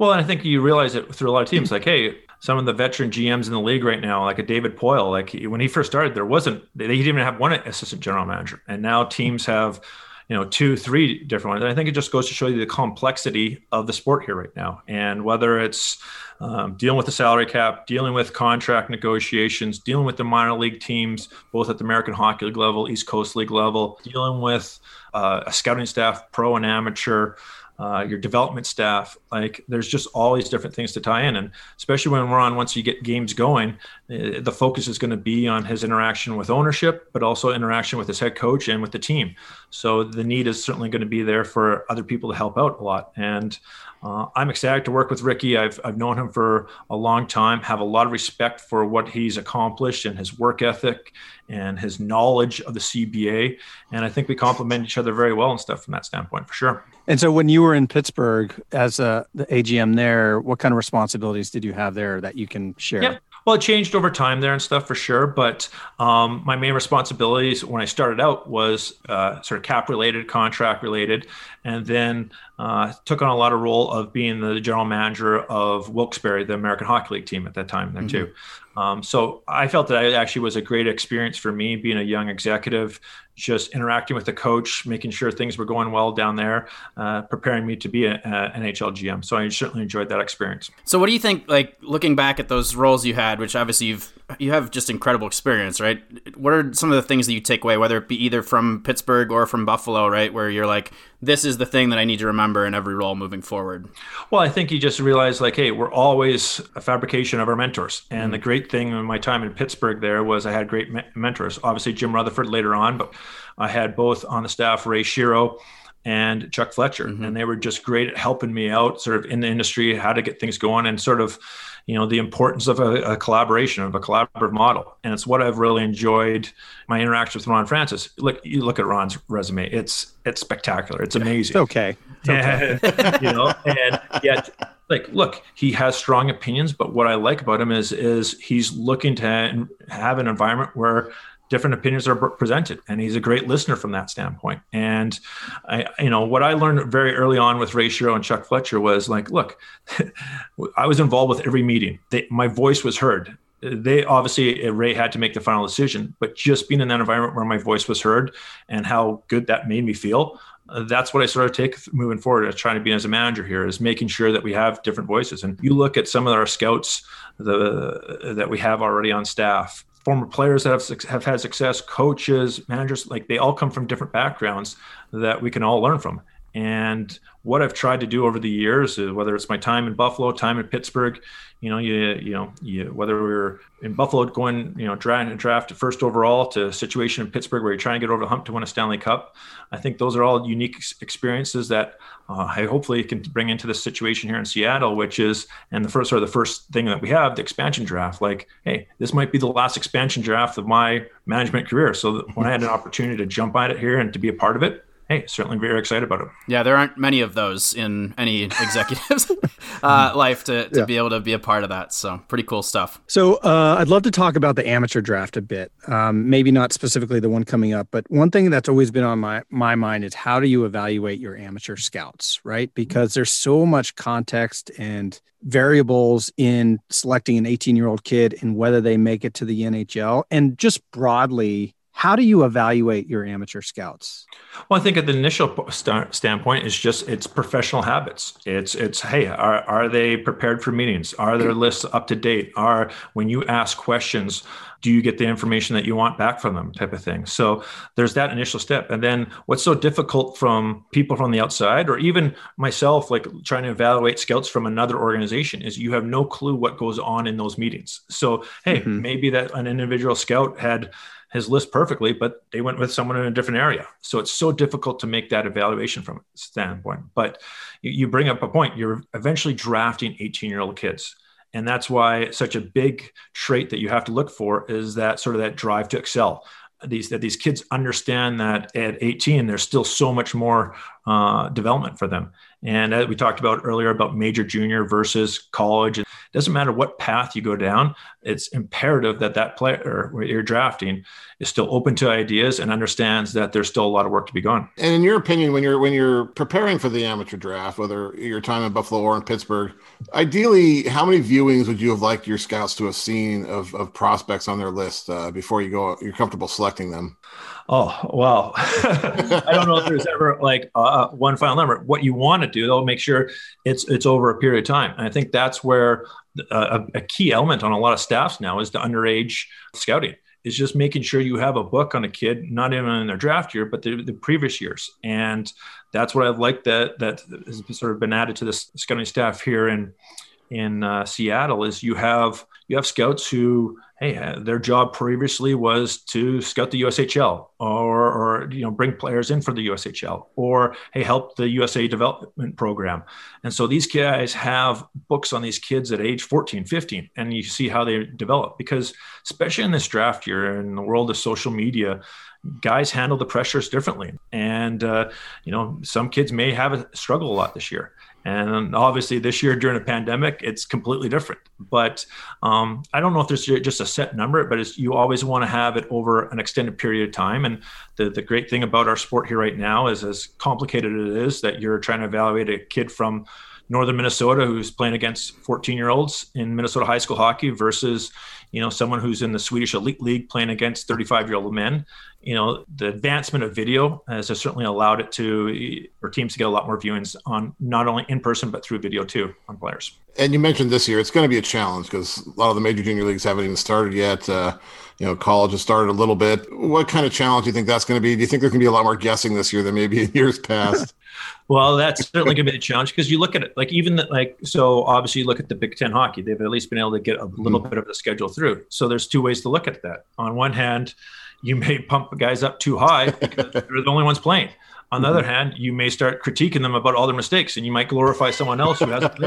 Well, and I think you realize it through a lot of teams. Like, hey, some of the veteran GMs in the league right now, like a David Poile, like when he first started, there wasn't they didn't even have one assistant general manager, and now teams have you know, two, three different ones. And I think it just goes to show you the complexity of the sport here right now. And whether it's um, dealing with the salary cap, dealing with contract negotiations, dealing with the minor league teams, both at the American Hockey League level, East Coast League level, dealing with uh, a scouting staff, pro and amateur, uh, your development staff. Like there's just all these different things to tie in, and especially when we're on once you get games going, uh, the focus is going to be on his interaction with ownership, but also interaction with his head coach and with the team. So the need is certainly going to be there for other people to help out a lot, and uh, I'm excited to work with Ricky. I've, I've known him for a long time, have a lot of respect for what he's accomplished and his work ethic and his knowledge of the CBA. And I think we complement each other very well and stuff from that standpoint, for sure. And so, when you were in Pittsburgh as a, the AGM there, what kind of responsibilities did you have there that you can share? Yep. Well, it changed over time there and stuff for sure. But um, my main responsibilities when I started out was uh, sort of cap related, contract related, and then uh, took on a lot of role of being the general manager of Wilkes-Barre, the American Hockey League team at that time there mm-hmm. too. Um, so I felt that it actually was a great experience for me being a young executive, just interacting with the coach, making sure things were going well down there, uh, preparing me to be an NHL GM. So I certainly enjoyed that experience. So what do you think? Like looking back at those roles you had, which obviously you've you have just incredible experience, right? What are some of the things that you take away, whether it be either from Pittsburgh or from Buffalo, right? Where you're like, this is the thing that I need to remember in every role moving forward. Well, I think you just realize like, hey, we're always a fabrication of our mentors. And mm-hmm. the great thing in my time in Pittsburgh there was I had great me- mentors. Obviously Jim Rutherford later on, but I had both on the staff Ray Shero and Chuck Fletcher, mm-hmm. and they were just great at helping me out, sort of in the industry, how to get things going, and sort of you know the importance of a, a, collaboration of a collaborative model. And it's what i've really enjoyed my interaction with ron francis. Look you look at ron's resume. It's it's spectacular. It's amazing. It's okay, it's okay. you know and yet like look he has strong opinions but what i like about him is is he's looking to have an environment where different opinions are presented and he's a great listener from that standpoint. And i you know what i learned very early on with ray shero and chuck fletcher was like look i was involved with every meeting. They, my voice was heard. They obviously ray had to make the final decision but just being in that environment where my voice was heard and how good that made me feel uh, that's what I sort of take moving forward as trying to be as a manager here is making sure that we have different voices. And you look at some of our scouts the, that we have already on staff former players that have, have had success, coaches, managers, like they all come from different backgrounds that we can all learn from. And what I've tried to do over the years, whether it's my time in Buffalo, time in Pittsburgh, you know, you you know, you, whether we are in Buffalo going, you know, draft draft first overall to a situation in Pittsburgh where you're trying to get over the hump to win a Stanley Cup. I think those are all unique experiences that uh, I hopefully can bring into this situation here in Seattle, which is and the first or the first thing that we have the expansion draft. Like, hey, this might be the last expansion draft of my management career. So when I had an opportunity to jump at it here and to be a part of it, hey, certainly very excited about it. Yeah, there aren't many of those in any executive's uh, life to, to yeah. be able to be a part of that. So pretty cool stuff. So uh, I'd love to talk about the amateur draft a bit. Um, maybe not specifically the one coming up, but one thing that's always been on my my mind is how do you evaluate your amateur scouts, right? Because there's so much context and variables in selecting an 18 year old kid and whether they make it to the NHL and just broadly how do you evaluate your amateur scouts? Well, I think at the initial st- standpoint, it's just it's professional habits. It's it's hey, are are they prepared for meetings? Are their lists up to date? Are when you ask questions, do you get the information that you want back from them? Type of thing. So there's that initial step, and then what's so difficult from people from the outside, or even myself, like trying to evaluate scouts from another organization, is you have no clue what goes on in those meetings. So hey, mm-hmm. maybe that an individual scout had his list perfectly, but they went with someone in a different area. So it's so difficult to make that evaluation from a standpoint. But you, bring up a point. You're eventually drafting 18 year old kids. And that's why such a big trait that you have to look for is that sort of that drive to excel. These that these kids understand that at 18 there's still so much more uh, development for them. And as we talked about earlier about major junior versus college, it doesn't matter what path you go down. It's imperative that that player you're drafting is still open to ideas and understands that there's still a lot of work to be done. And in your opinion, when you're when you're preparing for the amateur draft, whether your time in Buffalo or in Pittsburgh, ideally, how many viewings would you have liked your scouts to have seen of, of prospects on their list uh, before you go? You're comfortable selecting them. Oh well, I don't know if there's ever like uh, one final number. What you want to do, though, make sure it's it's over a period of time. And I think that's where uh, a, a key element on a lot of staffs now is the underage scouting. Is just making sure you have a book on a kid, not even in their draft year, but the, the previous years. And that's what I like that that has sort of been added to the scouting staff here in in uh, Seattle. Is you have you have scouts who hey, uh, their job previously was to scout the USHL or, or, you know, bring players in for the USHL or, hey, help the USA development program. And so these guys have books on these kids at age 14, 15, and you see how they develop because especially in this draft year in the world of social media, guys handle the pressures differently. And, uh, you know, some kids may have a struggle a lot this year. And obviously, this year during a pandemic, it's completely different. But um, I don't know if there's just a set number, but you always want to have it over an extended period of time. And the, the great thing about our sport here right now is, as complicated as it is, that you're trying to evaluate a kid from northern Minnesota who's playing against 14 year olds in Minnesota high school hockey versus you know someone who's in the Swedish elite league playing against 35 year old men you know the advancement of video has certainly allowed it to for teams to get a lot more viewings on not only in person but through video too on players. And you mentioned this year it's going to be a challenge because a lot of the major junior leagues haven't even started yet uh, you know college has started a little bit. What kind of challenge do you think that's going to be? Do you think there's going to be a lot more guessing this year than maybe in years past well, that's certainly going to be the challenge because you look at it like even the, like so obviously you look at the Big Ten hockey, they've at least been able to get a little mm-hmm. bit of the schedule through. So there's two ways to look at that. On one hand, you may pump guys up too high because they're the only ones playing. On the other mm-hmm. hand, you may start critiquing them about all their mistakes, and you might glorify someone else who hasn't.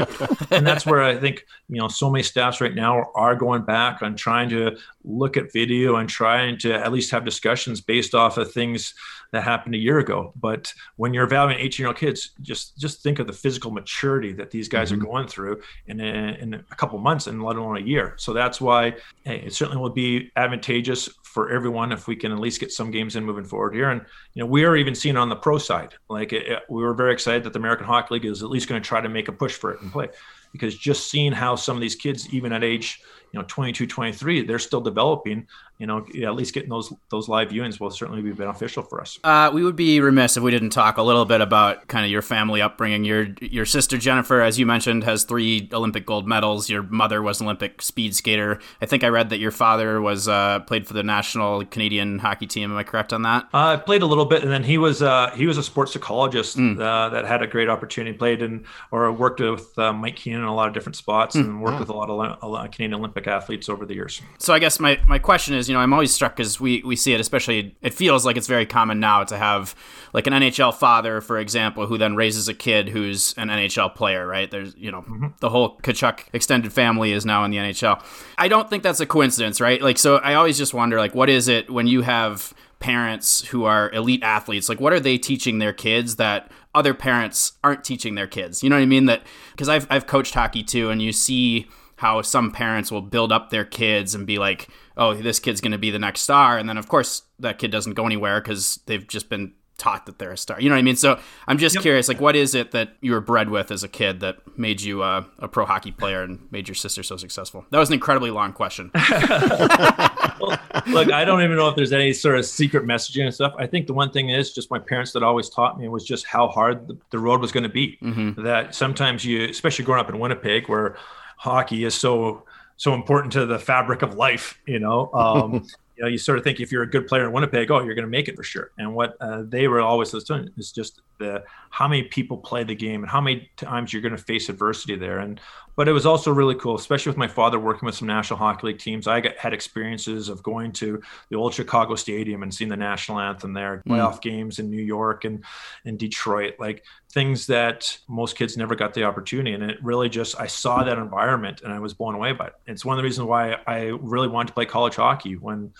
and that's where I think you know so many staffs right now are going back on trying to look at video and trying to at least have discussions based off of things that happened a year ago. But when you're evaluating 18 year old kids, just just think of the physical maturity that these guys mm-hmm. are going through in a, in a couple months and let alone a year. So that's why hey, it certainly will be advantageous for everyone if we can at least get some games in moving forward here. And you know, we are even seeing on the pro side, like it, it, we were very excited that the American Hockey League is at least going to try to make a push for it and play, because just seeing how some of these kids, even at age you know 22 23 they're still developing you know at least getting those those live viewings will certainly be beneficial for us. Uh, we would be remiss if we didn't talk a little bit about kind of your family upbringing. Your your sister jennifer as you mentioned has three olympic gold medals. Your mother was an olympic speed skater. I think i read that your father was uh, played for the national canadian hockey team. Am i correct on that? Uh, i played a little bit and then he was uh, he was a sports psychologist mm. that had a great opportunity played in or worked with uh, mike keenan in a lot of different spots mm. and worked with a lot of a lot of canadian olympic athletes over the years so i guess my, my question is you know, I'm always struck because we, we see it, especially, it feels like it's very common now to have like an NHL father, for example, who then raises a kid who's an NHL player, right? There's, you know, mm-hmm. the whole Tkachuk extended family is now in the NHL. I don't think that's a coincidence, right? Like, so I always just wonder, like, what is it when you have parents who are elite athletes like what are they teaching their kids that other parents aren't teaching their kids you know what i mean that because I've, I've coached hockey too and you see how some parents will build up their kids and be like, oh, this kid's going to be the next star. And then, of course, that kid doesn't go anywhere because they've just been taught that they're a star. You know what I mean? So I'm just yep. curious, like, what is it that you were bred with as a kid that made you uh, a pro hockey player and made your sister so successful? That was an incredibly long question. well, look, I don't even know if there's any sort of secret messaging and stuff. I think the one thing is just my parents that always taught me was just how hard the, the road was going to be. Mm-hmm. That sometimes you, especially growing up in Winnipeg, where hockey is so so important to the fabric of life. You know, um, you know, you sort of think if you're a good player in Winnipeg, oh, you're going to make it for sure. And what uh, they were always doing is just the how many people play the game and how many times you're going to face adversity there. And but it was also really cool, especially with my father working with some National Hockey League teams. I got, had experiences of going to the old Chicago Stadium and seeing the national anthem there, mm. playoff games in New York and in Detroit, like things that most kids never got the opportunity. And it really just, I saw that environment and I was blown away by it. It's one of the reasons why I really wanted to play college hockey when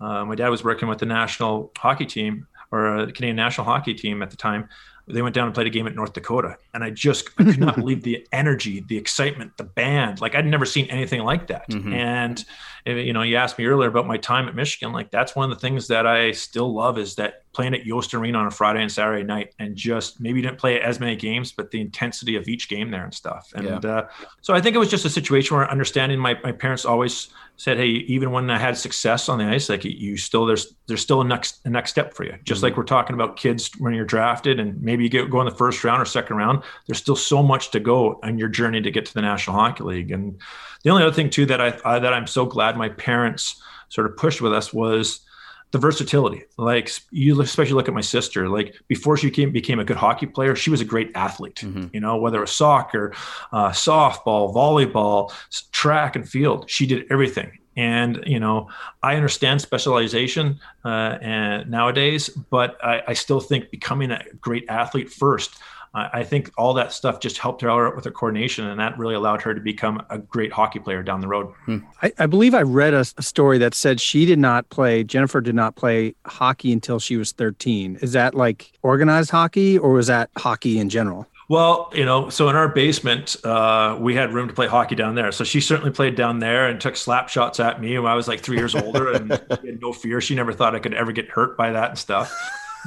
uh, my dad was working with the national hockey team or a Canadian national hockey team at the time they went down and played a game at North Dakota. And I just I could not believe the energy, the excitement, the band. Like I'd never seen anything like that. Mm-hmm. And you know, you asked me earlier about my time at Michigan. Like that's one of the things that I still love is that playing at Yost Arena on a Friday and Saturday night, and just maybe didn't play as many games, but the intensity of each game there and stuff. And yeah. uh, so I think it was just a situation where understanding my my parents always said, "Hey, even when I had success on the ice, like you still there's there's still a next a next step for you. Just mm-hmm. like we're talking about kids when you're drafted, and maybe you get go in the first round or second round. There's still so much to go on your journey to get to the National Hockey League. And the only other thing too that I, I that I'm so glad my parents sort of pushed with us was the versatility. Like you especially look at my sister, like before she became, became a good hockey player, she was a great athlete, mm-hmm. you know, whether it was soccer, uh, softball, volleyball, track and field, she did everything. And, you know, I understand specialization uh, and nowadays, but I, I still think becoming a great athlete first I think all that stuff just helped her out with her coordination, and that really allowed her to become a great hockey player down the road. Hmm. I, I, believe I read a, a, story that said she did not play, Jennifer did not play hockey until she was 13. Is that like organized hockey, or was that hockey in general? Well, you know, so in our basement, uh, we had room to play hockey down there. So she certainly played down there and took slap shots at me when I was like three years older and had no fear. She never thought I could ever get hurt by that and stuff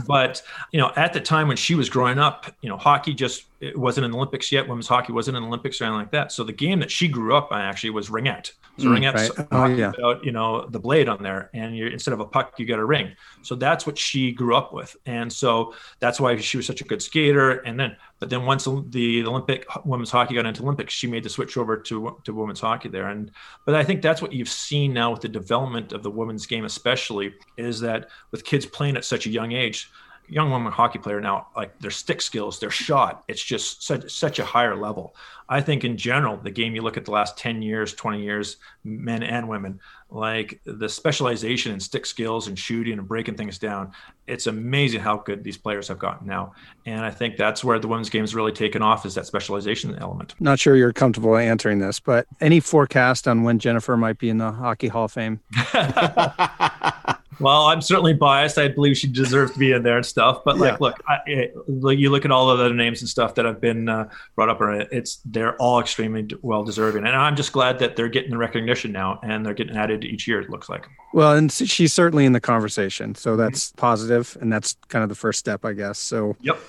but you know, at the time when she was growing up, you know, hockey just it wasn't in the Olympics yet. Women's hockey wasn't in the Olympics or anything like that. So the game that she grew up on actually was ringette. So mm, ringette's right. oh, yeah. without, you know, the blade on there, and you instead of a puck, you got a ring. So that's what she grew up with, and so that's why she was such a good skater. And then, but then once the Olympic women's hockey got into Olympics, she made the switch over to to women's hockey there. And but I think that's what you've seen now with the development of the women's game, especially, is that with kids playing at such a young age young woman hockey player now, like their stick skills, their shot, it's just such such a higher level. I think in general, the game you look at the last 10 years, 20 years, men and women, like the specialization in stick skills and shooting and breaking things down, it's amazing how good these players have gotten now. And I think that's where the women's game has really taken off is that specialization element. Not sure you're comfortable answering this, but any forecast on when Jennifer might be in the Hockey Hall of Fame? well, I'm certainly biased. I believe she deserves to be in there and stuff. But like, yeah. look, I, like you look at all of the names and stuff that have been uh, brought up, or it's they're all extremely well deserving, and I'm just glad that they're getting the recognition now and they're getting added each year. It looks like. Well, and she's certainly in the conversation, so that's mm-hmm. positive, and that's kind of the first step, I guess. So. Yep.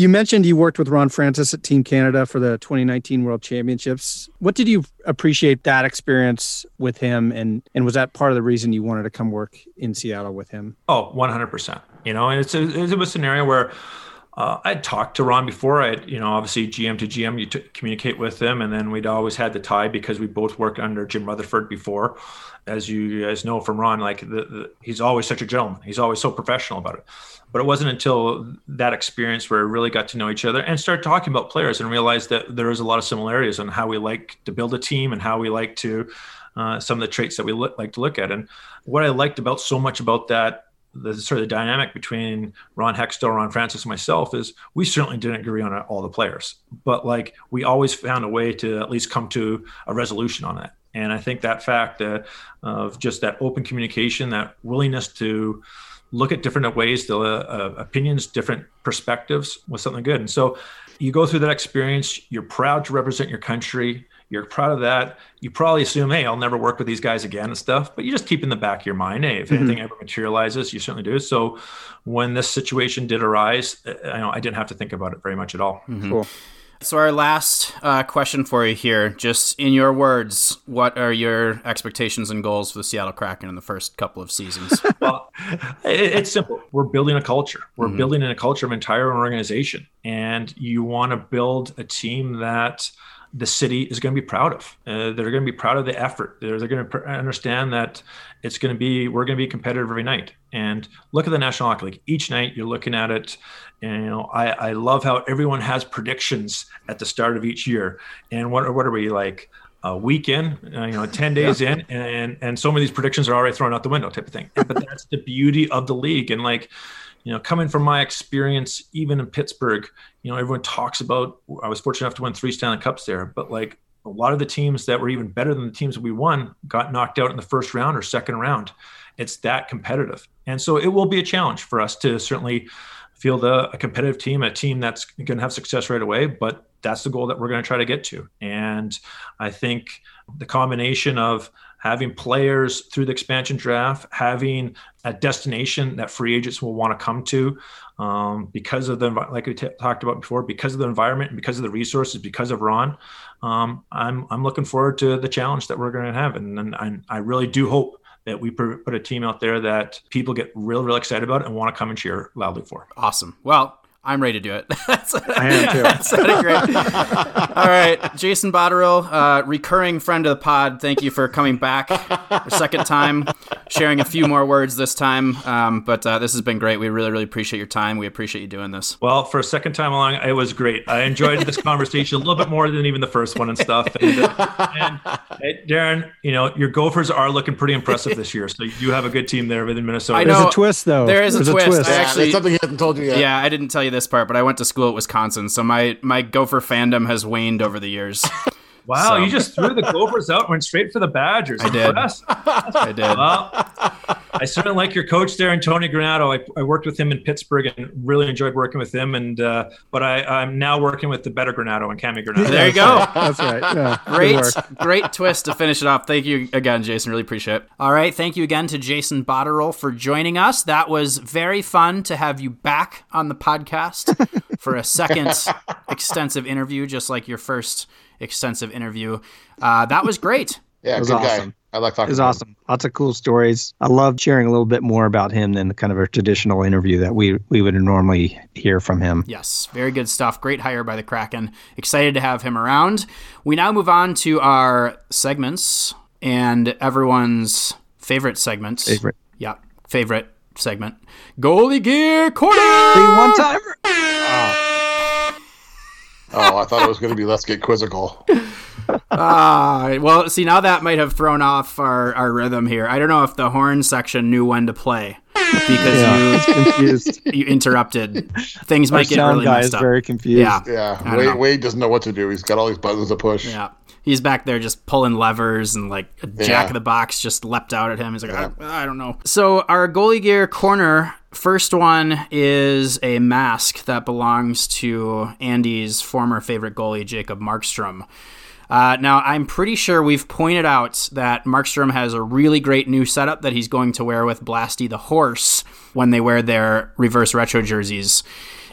You mentioned you worked with Ron Francis at Team Canada for the 2019 World Championships. What did you appreciate that experience with him and and was that part of the reason you wanted to come work in Seattle with him? Oh, 100%. You know, and it's a, it was a scenario where uh, I'd talked to Ron before. I, you know, obviously GM to GM, you t- communicate with him, and then we'd always had the tie because we both worked under Jim Rutherford before, as you guys know from Ron. Like the, the, he's always such a gentleman. He's always so professional about it. But it wasn't until that experience where we really got to know each other and start talking about players and realized that there is a lot of similarities on how we like to build a team and how we like to uh, some of the traits that we look, like to look at. And what I liked about so much about that the sort of the dynamic between Ron Hextall, Ron Francis, and myself is we certainly didn't agree on all the players, but like we always found a way to at least come to a resolution on it. And I think that fact of just that open communication, that willingness to look at different ways, the uh, opinions, different perspectives was something good. And so you go through that experience, you're proud to represent your country, you're proud of that. You probably assume, hey, I'll never work with these guys again and stuff, but you just keep in the back of your mind, hey, if mm-hmm. anything ever materializes, you certainly do. So when this situation did arise, uh, I, know, I didn't have to think about it very much at all. Mm-hmm. Cool. So, our last uh, question for you here, just in your words, what are your expectations and goals for the Seattle Kraken in the first couple of seasons? well, it, it's simple. We're building a culture. We're mm-hmm. building a culture of entire organization, and you want to build a team that the city is going to be proud of. Uh, they're going to be proud of the effort. They're, they're going to pr- understand that it's going to be we're going to be competitive every night. And look at the National Hockey League. Each night you're looking at it, and you know I, I love how everyone has predictions at the start of each year. And what what are we like? a week in, uh, you know, 10 days yeah. in, and, and so many of these predictions are already thrown out the window type of thing. But that's the beauty of the league. And like, you know, coming from my experience, even in Pittsburgh, you know, everyone talks about. I was fortunate enough to win three Stanley Cups there, but like a lot of the teams that were even better than the teams that we won got knocked out in the first round or second round. It's that competitive, and so it will be a challenge for us to certainly field a, a competitive team, a team that's going to have success right away. But that's the goal that we're going to try to get to. And I think the combination of having players through the expansion draft, having a destination that free agents will want to come to um, because of the, like we t- talked about before, because of the environment, because of the resources, because of Ron. Um, I'm, I'm looking forward to the challenge that we're going to have. And, and I, I really do hope that we put a team out there that people get real, real excited about and want to come and cheer loudly for. Awesome. Well, I'm ready to do it. that's, I am too. That's great. All right, Jason Botterill, uh, recurring friend of the pod. Thank you for coming back a second time, sharing a few more words this time. Um, but uh, this has been great. We really, really appreciate your time. We appreciate you doing this. Well, for a second time along, it was great. I enjoyed this conversation a little bit more than even the first one and stuff. And, uh, and hey, Darren, you know your Gophers are looking pretty impressive this year. So you have a good team there within Minnesota. I There's know. a twist, though. There is a There's twist. I Yeah, actually- it's something he hasn't told you yet. Yeah, I didn't tell you this part, but I went to school at Wisconsin, so my my Gopher fandom has waned over the years. Wow, So- you just threw the Gophers out, and went straight for the Badgers. I did. I did. Well, I certainly like your coach there, and Tony Granato. I, I worked with him in Pittsburgh and really enjoyed working with him. And uh, but I, I'm now working with the better Granato and Cammi Granato. There you go. That's right. Yeah. Great, great twist to finish it off. Thank you again, Jason. Really appreciate it. All right. Thank you again to Jason Botterill for joining us. That was very fun to have you back on the podcast for a second extensive interview, just like your first extensive interview. Uh, that was great. Yeah, was good awesome. guy. I like talking. It was to him. awesome. Lots of cool stories. I love sharing a little bit more about him than the kind of a traditional interview that we we would normally hear from him. Yes, very good stuff. Great hire by the Kraken. Excited to have him around. We now move on to our segments and everyone's favorite segments. Favorite. Yeah, favorite segment. Goalie Gear Corner! One timer. Oh, I thought it was going to be let's get quizzical. Ah, well, see, now that might have thrown off our, our rhythm here. I don't know if the horn section knew when to play because Yeah, it's confused. you, you interrupted. Things Our might get sound really guy messed is up. very confused. Yeah. Yeah, Wade. Wade doesn't know what to do. He's got all these buttons to push. Yeah. He's back there just pulling levers and like a jack Yeah. of the box just leapt out at him. He's like, I, I don't know. So, our goalie gear corner first one is a mask that belongs to Andy's former favorite goalie, Jacob Markstrom. Uh, now, I'm pretty sure we've pointed out that Markstrom has a really great new setup that he's going to wear with Blasty the Horse when they wear their reverse retro jerseys.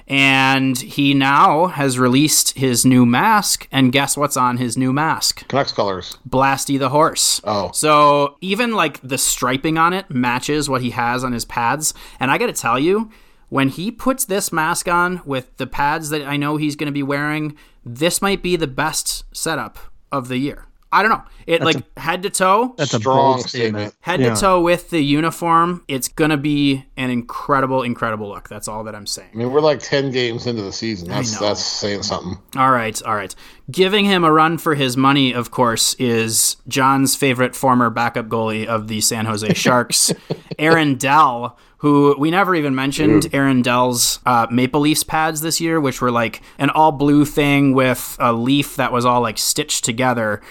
And he now has released his new mask, and guess what's on his new mask? Canucks colors. Blasty the horse. Oh. So even like the striping on it matches what he has on his pads. And I got to tell you, when he puts this mask on with the pads that I know he's going to be wearing, this might be the best setup of the year. I don't know. It like head to toe, That's a Strong statement. statement. head Yeah. to toe with the uniform. It's going to be an incredible, incredible look. That's all that I'm saying. I mean, we're like ten games into the season. That's that's saying something. All right, all right. Giving him a run for his money, of course, is John's favorite former backup goalie of the San Jose Sharks, Aaron Dell, who we never even mentioned Aaron Dell's uh, Maple Leafs pads this year, which were like an all blue thing with a leaf that was all like stitched together.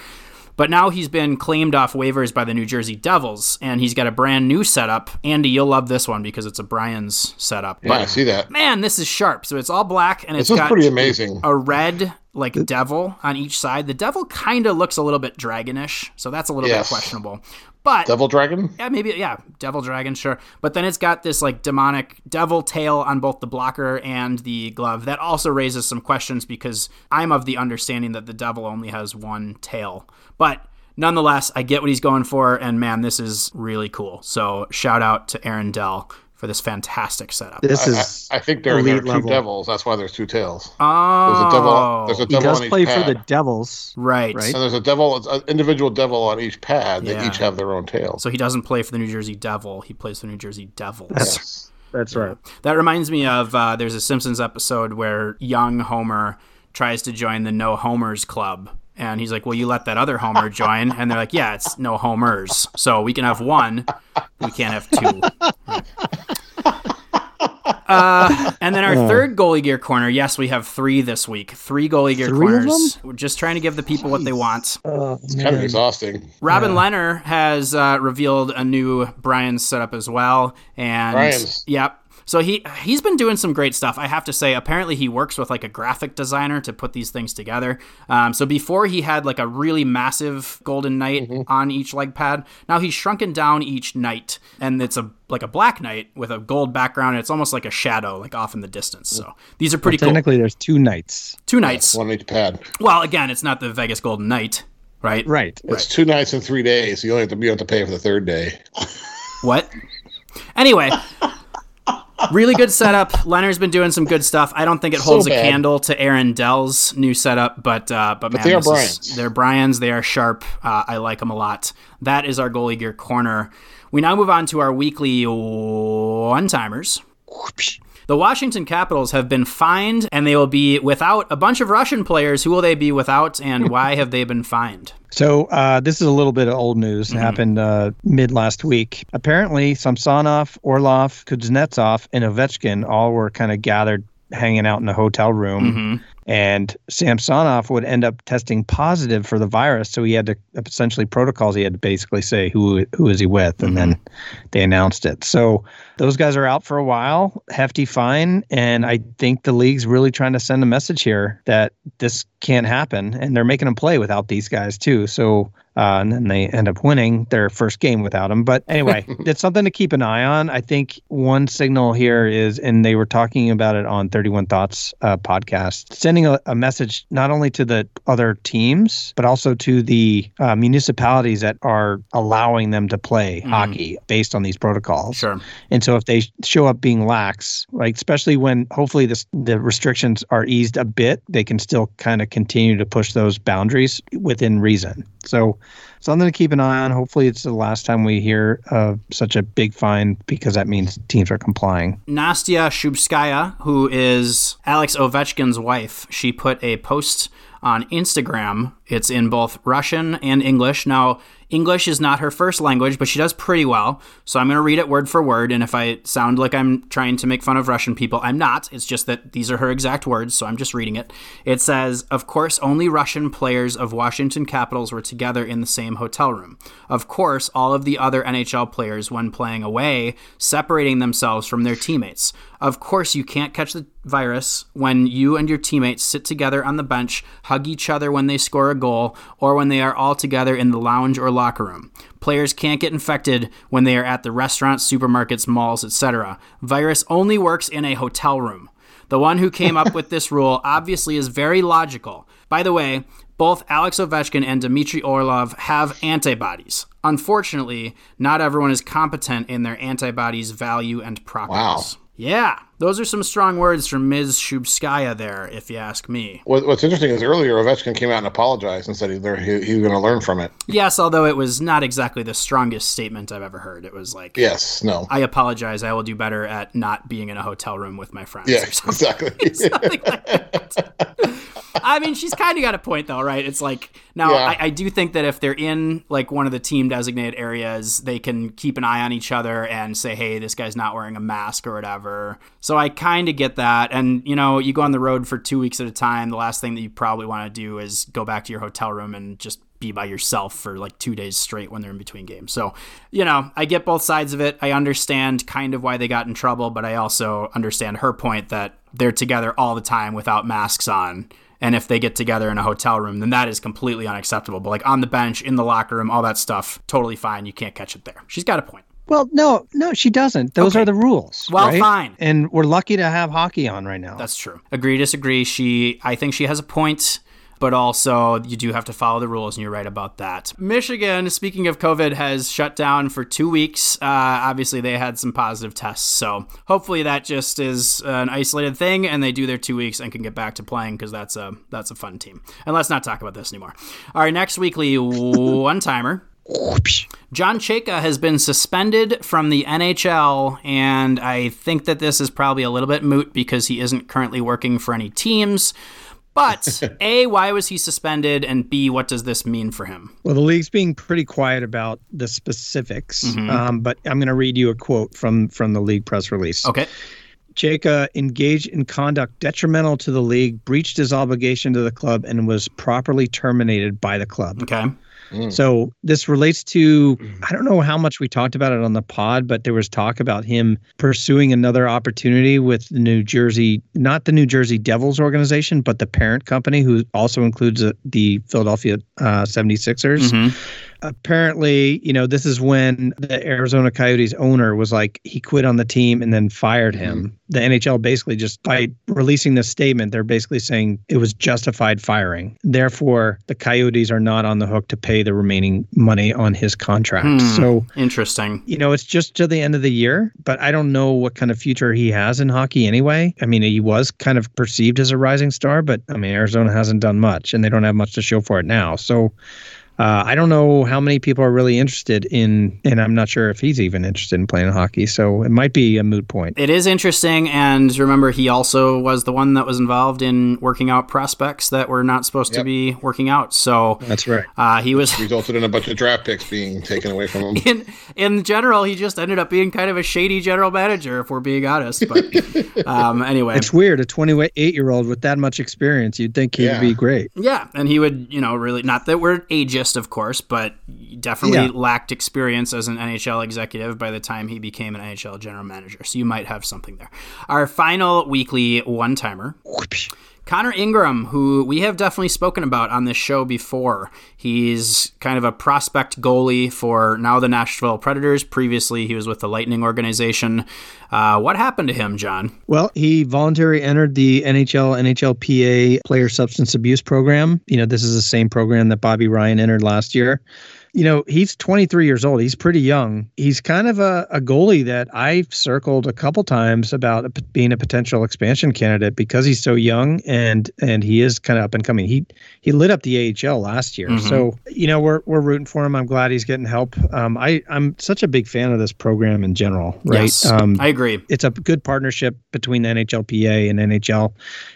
But now he's been claimed off waivers by the New Jersey Devils, and he's got a brand new setup. Andy, you'll love this one because it's a Brian's setup. Yeah, I see that. Man, this is sharp. So it's all black, and it's This is got pretty amazing. a red like devil on each side. The devil kind of looks a little bit dragonish, so that's a little Yes. bit questionable. But Devil Dragon. yeah, maybe yeah, devil dragon, sure. But then it's got this like demonic devil tail on both the blocker and the glove. That also raises some questions because I'm of the understanding that the devil only has one tail. But nonetheless, I get what he's going for, and man, this is really cool. So shout out to Aaron Dell for this fantastic setup. This is I, I think there, there are elite two level. devils. That's why there's two tails. oh, There's a devil. There's a devil He does on each play for the Devils. right. Right. and there's a devil, an individual devil on each pad. They each have their own tails. So he doesn't play for the New Jersey Devil. He plays for the New Jersey Devils. Yes. That's right. That reminds me of uh, there's a Simpsons episode where young Homer tries to join the No Homers Club. And he's like, Well, you let that other Homer join. And they're like, Yeah, it's no Homers. So we can have one, we can't have two. Uh, and then our third goalie gear corner. Yes, we have three this week. Three goalie gear Three corners. We're just trying to give the people what they want. Oh, Kind of exhausting. Robin Lehner has uh, revealed a new Brian's setup as well, and Brian's. yep. So he he's been doing some great stuff. I have to say. Apparently, he works with like a graphic designer to put these things together. Um, so before he had like a really massive golden knight Mm-hmm. on each leg pad. Now he's shrunken down each knight, and it's a like a black knight with a gold background. And it's almost like a shadow, like off in the distance. So these are pretty cool. Technically, there's two nights. Two knights. One each pad. Well, again, it's not the Vegas Golden Knight, right? Right. It's two nights and three days. You only have to you have to pay for the third day. What? Anyway, really good setup. Lehner's been doing some good stuff. I don't think it So holds a candle to Aaron Dell's new setup, but uh, but, man, they are Brian's. is- they're Brian's. They are sharp. Uh, I like them a lot. That is our goalie gear corner. We now move on to our weekly one timers. The Washington Capitals have been fined, and they will be without a bunch of Russian players. Who will they be without, and why have they been fined? So uh, this is a little bit of old news. It happened uh, mid last week. Apparently, Samsonov, Orlov, Kuznetsov, and Ovechkin all were kind of gathered, hanging out in a hotel room. And Samsonov would end up testing positive for the virus, so he had to essentially protocols. He had to basically say who who is he with, and then they announced it. So those guys are out for a while, hefty fine, and I think the league's really trying to send a message here that this can't happen, and they're making them play without these guys too. So uh, and then they end up winning their first game without them. But anyway, it's something to keep an eye on. I think one signal here is, and they were talking about it on 31 Thoughts uh, podcast, sending a, a message not only to the other teams, but also to the uh, municipalities that are allowing them to play hockey based on these protocols. Sure. And so if they show up being lax, like especially when hopefully this, the restrictions are eased a bit, they can still kind of continue to push those boundaries within reason. So something to keep an eye on. Hopefully it's the last time we hear of such a big fine because that means teams are complying. Nastya Shubskaya, who is Alex Ovechkin's wife, she put a post on Instagram. It's in both Russian and English. Now, English is not her first language, but she does pretty well. So I'm going to read it word for word. And if I sound like I'm trying to make fun of Russian people, I'm not. It's just that these are her exact words. So I'm just reading it. It says, Of course, only Russian players of Washington Capitals were together in the same hotel room. Of course, all of the other NHL players, when playing away, separating themselves from their teammates. Of course, you can't catch the virus when you and your teammates sit together on the bench, hug each other when they score a goal, or when they are all together in the lounge or locker room. Players can't get infected when they are at the restaurants, supermarkets, malls, etc. Virus only works in a hotel room. The one who came up with this rule obviously is very logical. By the way, both Alex Ovechkin and Dmitry Orlov have antibodies. Unfortunately, not everyone is competent in their antibodies' value and properties. Wow. Yeah, those are some strong words from Ms. Shubskaya there, if you ask me. What's interesting is earlier Ovechkin came out and apologized and said he, he, he was going to learn from it. Yes, although it was not exactly the strongest statement I've ever heard. It was like, Yes, no. I apologize. I will do better at not being in a hotel room with my friends. Yeah, or something. exactly. Something like that. I mean, she's kind of got a point, though, right? It's like now Yeah. I, I do think that if they're in like one of the team designated areas, they can keep an eye on each other and say, "Hey, this guy's not wearing a mask or whatever." So I kind of get that. And you know, you go on the road for two weeks at a time. The last thing that you probably want to do is go back to your hotel room and just be by yourself for like two days straight when they're in between games. So, you know, I get both sides of it. I understand kind of why they got in trouble, but I also understand her point that they're together all the time without masks on. And if they get together in a hotel room, then that is completely unacceptable. But like on the bench, in the locker room, all that stuff, totally fine. You can't catch it there. She's got a point. Well, no, no, she doesn't. Those Okay. are the rules. Well, right? fine. And we're lucky to have hockey on right now. That's true. Agree, disagree. She, I think she has a point, but also you do have to follow the rules, and you're right about that. Michigan, speaking of COVID, has shut down for two weeks. Uh, obviously, they had some positive tests, so hopefully that just is an isolated thing, and they do their two weeks and can get back to playing because that's a that's a fun team. And let's not talk about this anymore. All right, next weekly one timer. John Chayka has been suspended from the NHL, and I think that this is probably a little bit moot because he isn't currently working for any teams. But A, why was he suspended? And B, what does this mean for him? Well, the league's being pretty quiet about the specifics, um, but I'm going to read you a quote from from the league press release. Okay. Chayka engaged in conduct detrimental to the league, breached his obligation to the club, and was properly terminated by the club. Okay. Mm. So this relates to I don't know how much we talked about it on the pod, but there was talk about him pursuing another opportunity with the New Jersey, not the New Jersey Devils organization, but the parent company, who also includes uh, the Philadelphia uh, 76ers. Mm-hmm apparently, you know, this is when the Arizona Coyotes owner was like, he quit on the team and then fired him. Mm-hmm. The NHL basically just by releasing this statement, they're basically saying it was justified firing. Therefore, the Coyotes are not on the hook to pay the remaining money on his contract. Hmm, so interesting. You know, it's just to the end of the year, but I don't know what kind of future he has in hockey anyway. I mean, he was kind of perceived as a rising star, but I mean, Arizona hasn't done much and they don't have much to show for it now. So uh, I don't know how many people are really interested in, and I'm not sure if he's even interested in playing hockey. So it might be a moot point. It is interesting, and remember, he also was the one that was involved in working out prospects that were not supposed yep. to be working out. So that's right. Uh, he was resulted in a bunch of draft picks being taken away from him. In in general, he just ended up being kind of a shady general manager, if we're being honest. But um, anyway, it's weird. A 28 year old with that much experience, you'd think he'd yeah. be great. Yeah, and he would, you know, really not that we're ageist of course, but definitely yeah. lacked experience as an NHL executive by the time he became an NHL general manager. So you might have something there. Our final weekly one timer. Connor Ingram, who we have definitely spoken about on this show before. He's kind of a prospect goalie for now the Nashville Predators. Previously, he was with the Lightning organization. Uh, what happened to him, John? Well, he voluntarily entered the NHL NHLPA player substance abuse program. You know, this is the same program that Bobby Ryan entered last year you know, he's 23 years old. He's pretty young. He's kind of a, a goalie that I've circled a couple times about being a potential expansion candidate because he's so young and and he is kind of up and coming. He he lit up the AHL last year, mm-hmm. so you know we're we're rooting for him. I'm glad he's getting help. Um, I I'm such a big fan of this program in general. Right? Yes, um, I agree. It's a good partnership between the NHLPA and NHL,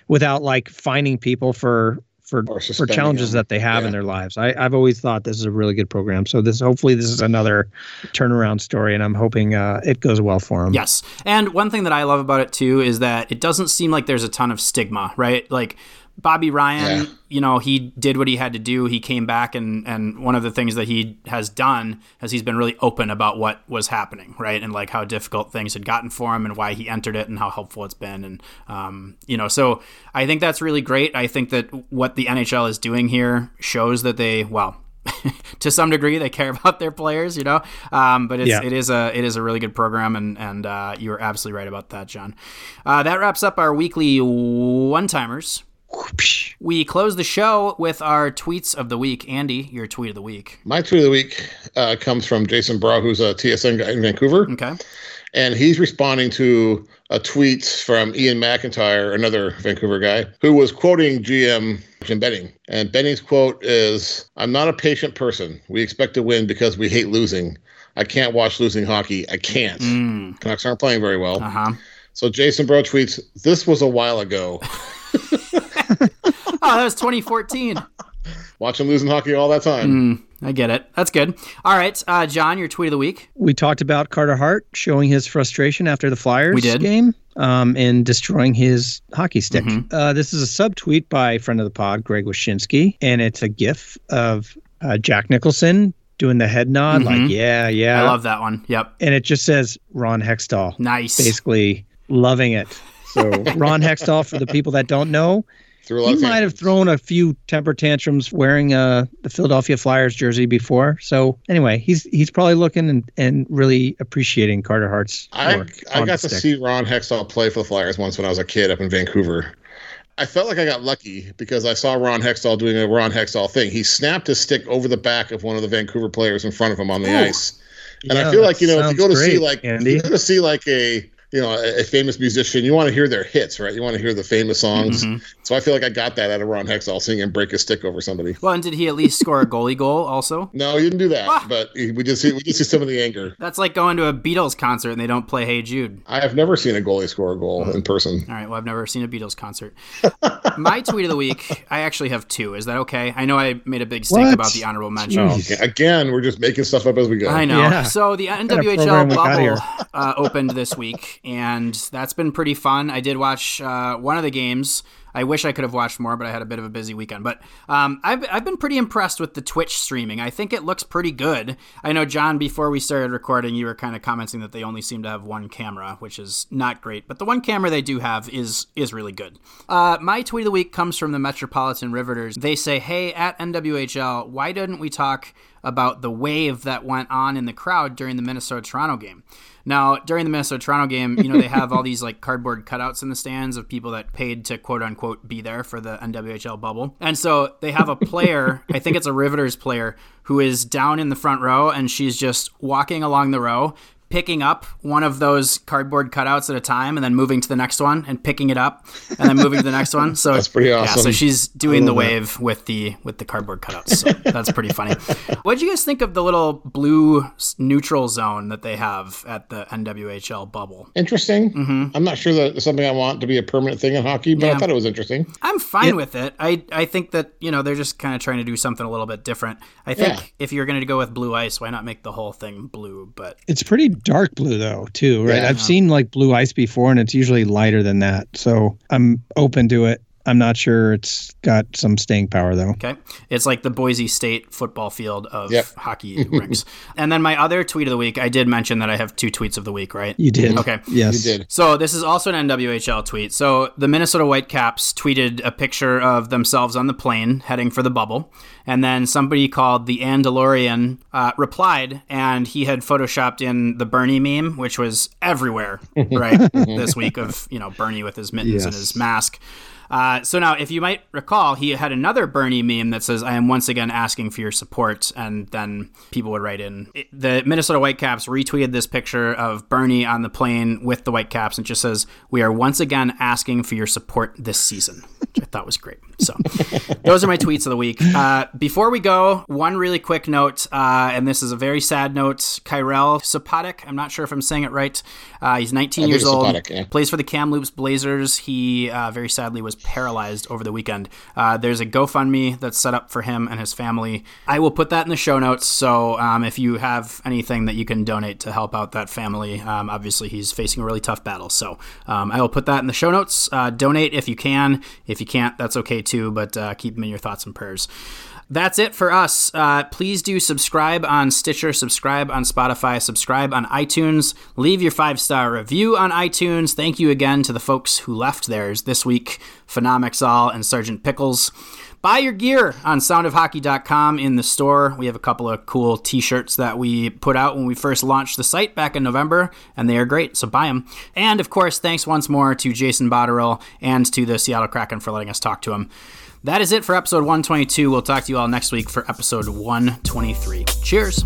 without like finding people for for for challenges them. that they have yeah. in their lives. I, I've always thought this is a really good program. So this hopefully this is another turnaround story, and I'm hoping uh, it goes well for them. Yes, and one thing that I love about it too is that it doesn't seem like there's a ton of stigma, right? Like Bobby Ryan, yeah. you know, he did what he had to do. He came back, and and one of the things that he has done is he's been really open about what was happening, right, and like how difficult things had gotten for him, and why he entered it, and how helpful it's been, and um, you know, so I think that's really great. I think that what the NHL is doing here shows that they, well, to some degree they care about their players, you know. Um, but it's, yeah. it is a it is a really good program, and and uh, you are absolutely right about that, John. Uh, that wraps up our weekly one timers. We close the show with our tweets of the week. Andy, your tweet of the week. My tweet of the week uh, comes from Jason Brough, who's a TSN guy in Vancouver. Okay. And he's responding to a tweet from Iain MacIntyre, another Vancouver guy, who was quoting GM Jim Benning. And Benning's quote is I'm not a patient person. We expect to win because we hate losing. I can't watch losing hockey. I can't. Mm. Canucks aren't playing very well. Uh-huh. So Jason Brough tweets, This was a while ago. oh, that was 2014. Watch him losing hockey all that time. Mm, I get it. That's good. All right, uh, John, your tweet of the week. We talked about Carter Hart showing his frustration after the Flyers we did. game um, and destroying his hockey stick. Mm-hmm. Uh, this is a subtweet by friend of the pod, Greg Wyshynski, and it's a GIF of uh, Jack Nicholson doing the head nod, mm-hmm. like, yeah, yeah. I love that one. Yep. And it just says Ron Hextall. Nice. Basically loving it. So Ron Hextall, for the people that don't know, he might have thrown a few temper tantrums wearing uh, the Philadelphia Flyers jersey before. So anyway, he's he's probably looking and, and really appreciating Carter Hart's I, I got to stick. see Ron Hextall play for the Flyers once when I was a kid up in Vancouver. I felt like I got lucky because I saw Ron Hextall doing a Ron Hextall thing. He snapped his stick over the back of one of the Vancouver players in front of him on the Ooh. ice. And yeah, I feel like you know if you go to great, see like Andy. you go to see like a you know a, a, famous musician you want to hear their hits right? You want to hear the famous songs. Mm-hmm. so i feel like i got that out of ron hextall seeing him break a stick over somebody. Well and did he at least score a goalie goal also? No he didn't do that ah. but he, we just see we just see some of the anger. That's like going to a beatles concert and they don't play hey jude. I have never seen a goalie score a goal in person. All right well i've never seen a beatles concert. My tweet of the week i actually have two. Is that okay? I know i made a big stink what? about the honorable mention. Oh, okay. again we're just making stuff up as we go. I know. Yeah. so the nwhl bubble uh, opened this week and that's been pretty fun. I did watch uh, one of the games. I wish I could have watched more, but I had a bit of a busy weekend. But um, I've, I've been pretty impressed with the Twitch streaming. I think it looks pretty good. I know, John, before we started recording, you were kind of commenting that they only seem to have one camera, which is not great. But the one camera they do have is is really good. Uh, my tweet of the week comes from the Metropolitan Riveters. They say, hey, at NWHL, why didn't we talk about the wave that went on in the crowd during the Minnesota Toronto game? Now, during the Minnesota Toronto game, you know, they have all these like cardboard cutouts in the stands of people that paid to quote unquote be there for the NWHL bubble. And so they have a player, I think it's a Riveters player, who is down in the front row and she's just walking along the row, picking up one of those cardboard cutouts at a time and then moving to the next one and picking it up and then moving to the next one. So That's pretty awesome. Yeah, so she's doing the wave with the with the cardboard cutouts. So that's pretty funny. What did you guys think of the little blue neutral zone that they have at the NWHL bubble? Interesting. I'm not sure that it's something I want to be a permanent thing in hockey, but Mm-hmm. Yeah. I thought it was interesting. I'm fine with it. I I think that you know they're just kind of trying to do something a little bit different. I think Yeah. if you're going to go with blue ice, why not make the whole thing blue? But It's pretty dark blue though, too, right? Yeah. I've seen like blue ice before and it's usually lighter than that. So I'm open to it. I'm not sure it's got some staying power though. Okay. It's like the Boise State football field of Yep. hockey rinks. And then my other tweet of the week, I did mention that I have two tweets of the week, right? You did. Okay. Yes. You did. So this is also an NWHL tweet. So the Minnesota Whitecaps tweeted a picture of themselves on the plane heading for the bubble, and then somebody called the Andalorian uh, replied, and he had photoshopped in the Bernie meme, which was everywhere right this week of you know Bernie with his mittens and his mask. Uh, so now, if you might recall, he had another Bernie meme that says, "I am once again asking for your support," and then people would write in. It- The Minnesota Whitecaps retweeted this picture of Bernie on the plane with the Whitecaps, and just says, "We are once again asking for your support this season," which I thought was great. So, those are my tweets of the week. Uh, before we go, one really quick note, uh, and this is a very sad note. Kyrell Sopotyk, I'm not sure if I'm saying it right. Uh, he's 19 I years old. Yeah. Plays for the Kamloops Blazers. He uh, very sadly was paralyzed over the weekend. Uh, there's a GoFundMe that's set up for him and his family. I will put that in the show notes. So um, if you have anything that you can donate to help out that family, um, obviously he's facing a really tough battle. So um, I will put that in the show notes. Uh, donate if you can. If you can't, that's okay too. But uh, keep them in your thoughts and prayers. That's it for us. Uh, please do subscribe on Stitcher, subscribe on Spotify, subscribe on iTunes. Leave your five star review on iTunes. Thank you again to the folks who left theirs this week Phenomixol and Sergeant Pickles. Buy your gear on soundofhockey.com in the store. We have a couple of cool t shirts that we put out when we first launched the site back in November, and they are great, so buy them. And of course, thanks once more to Jason Botterill and to the Seattle Kraken for letting us talk to him. That is it for episode 122. We'll talk to you all next week for episode 123. Cheers.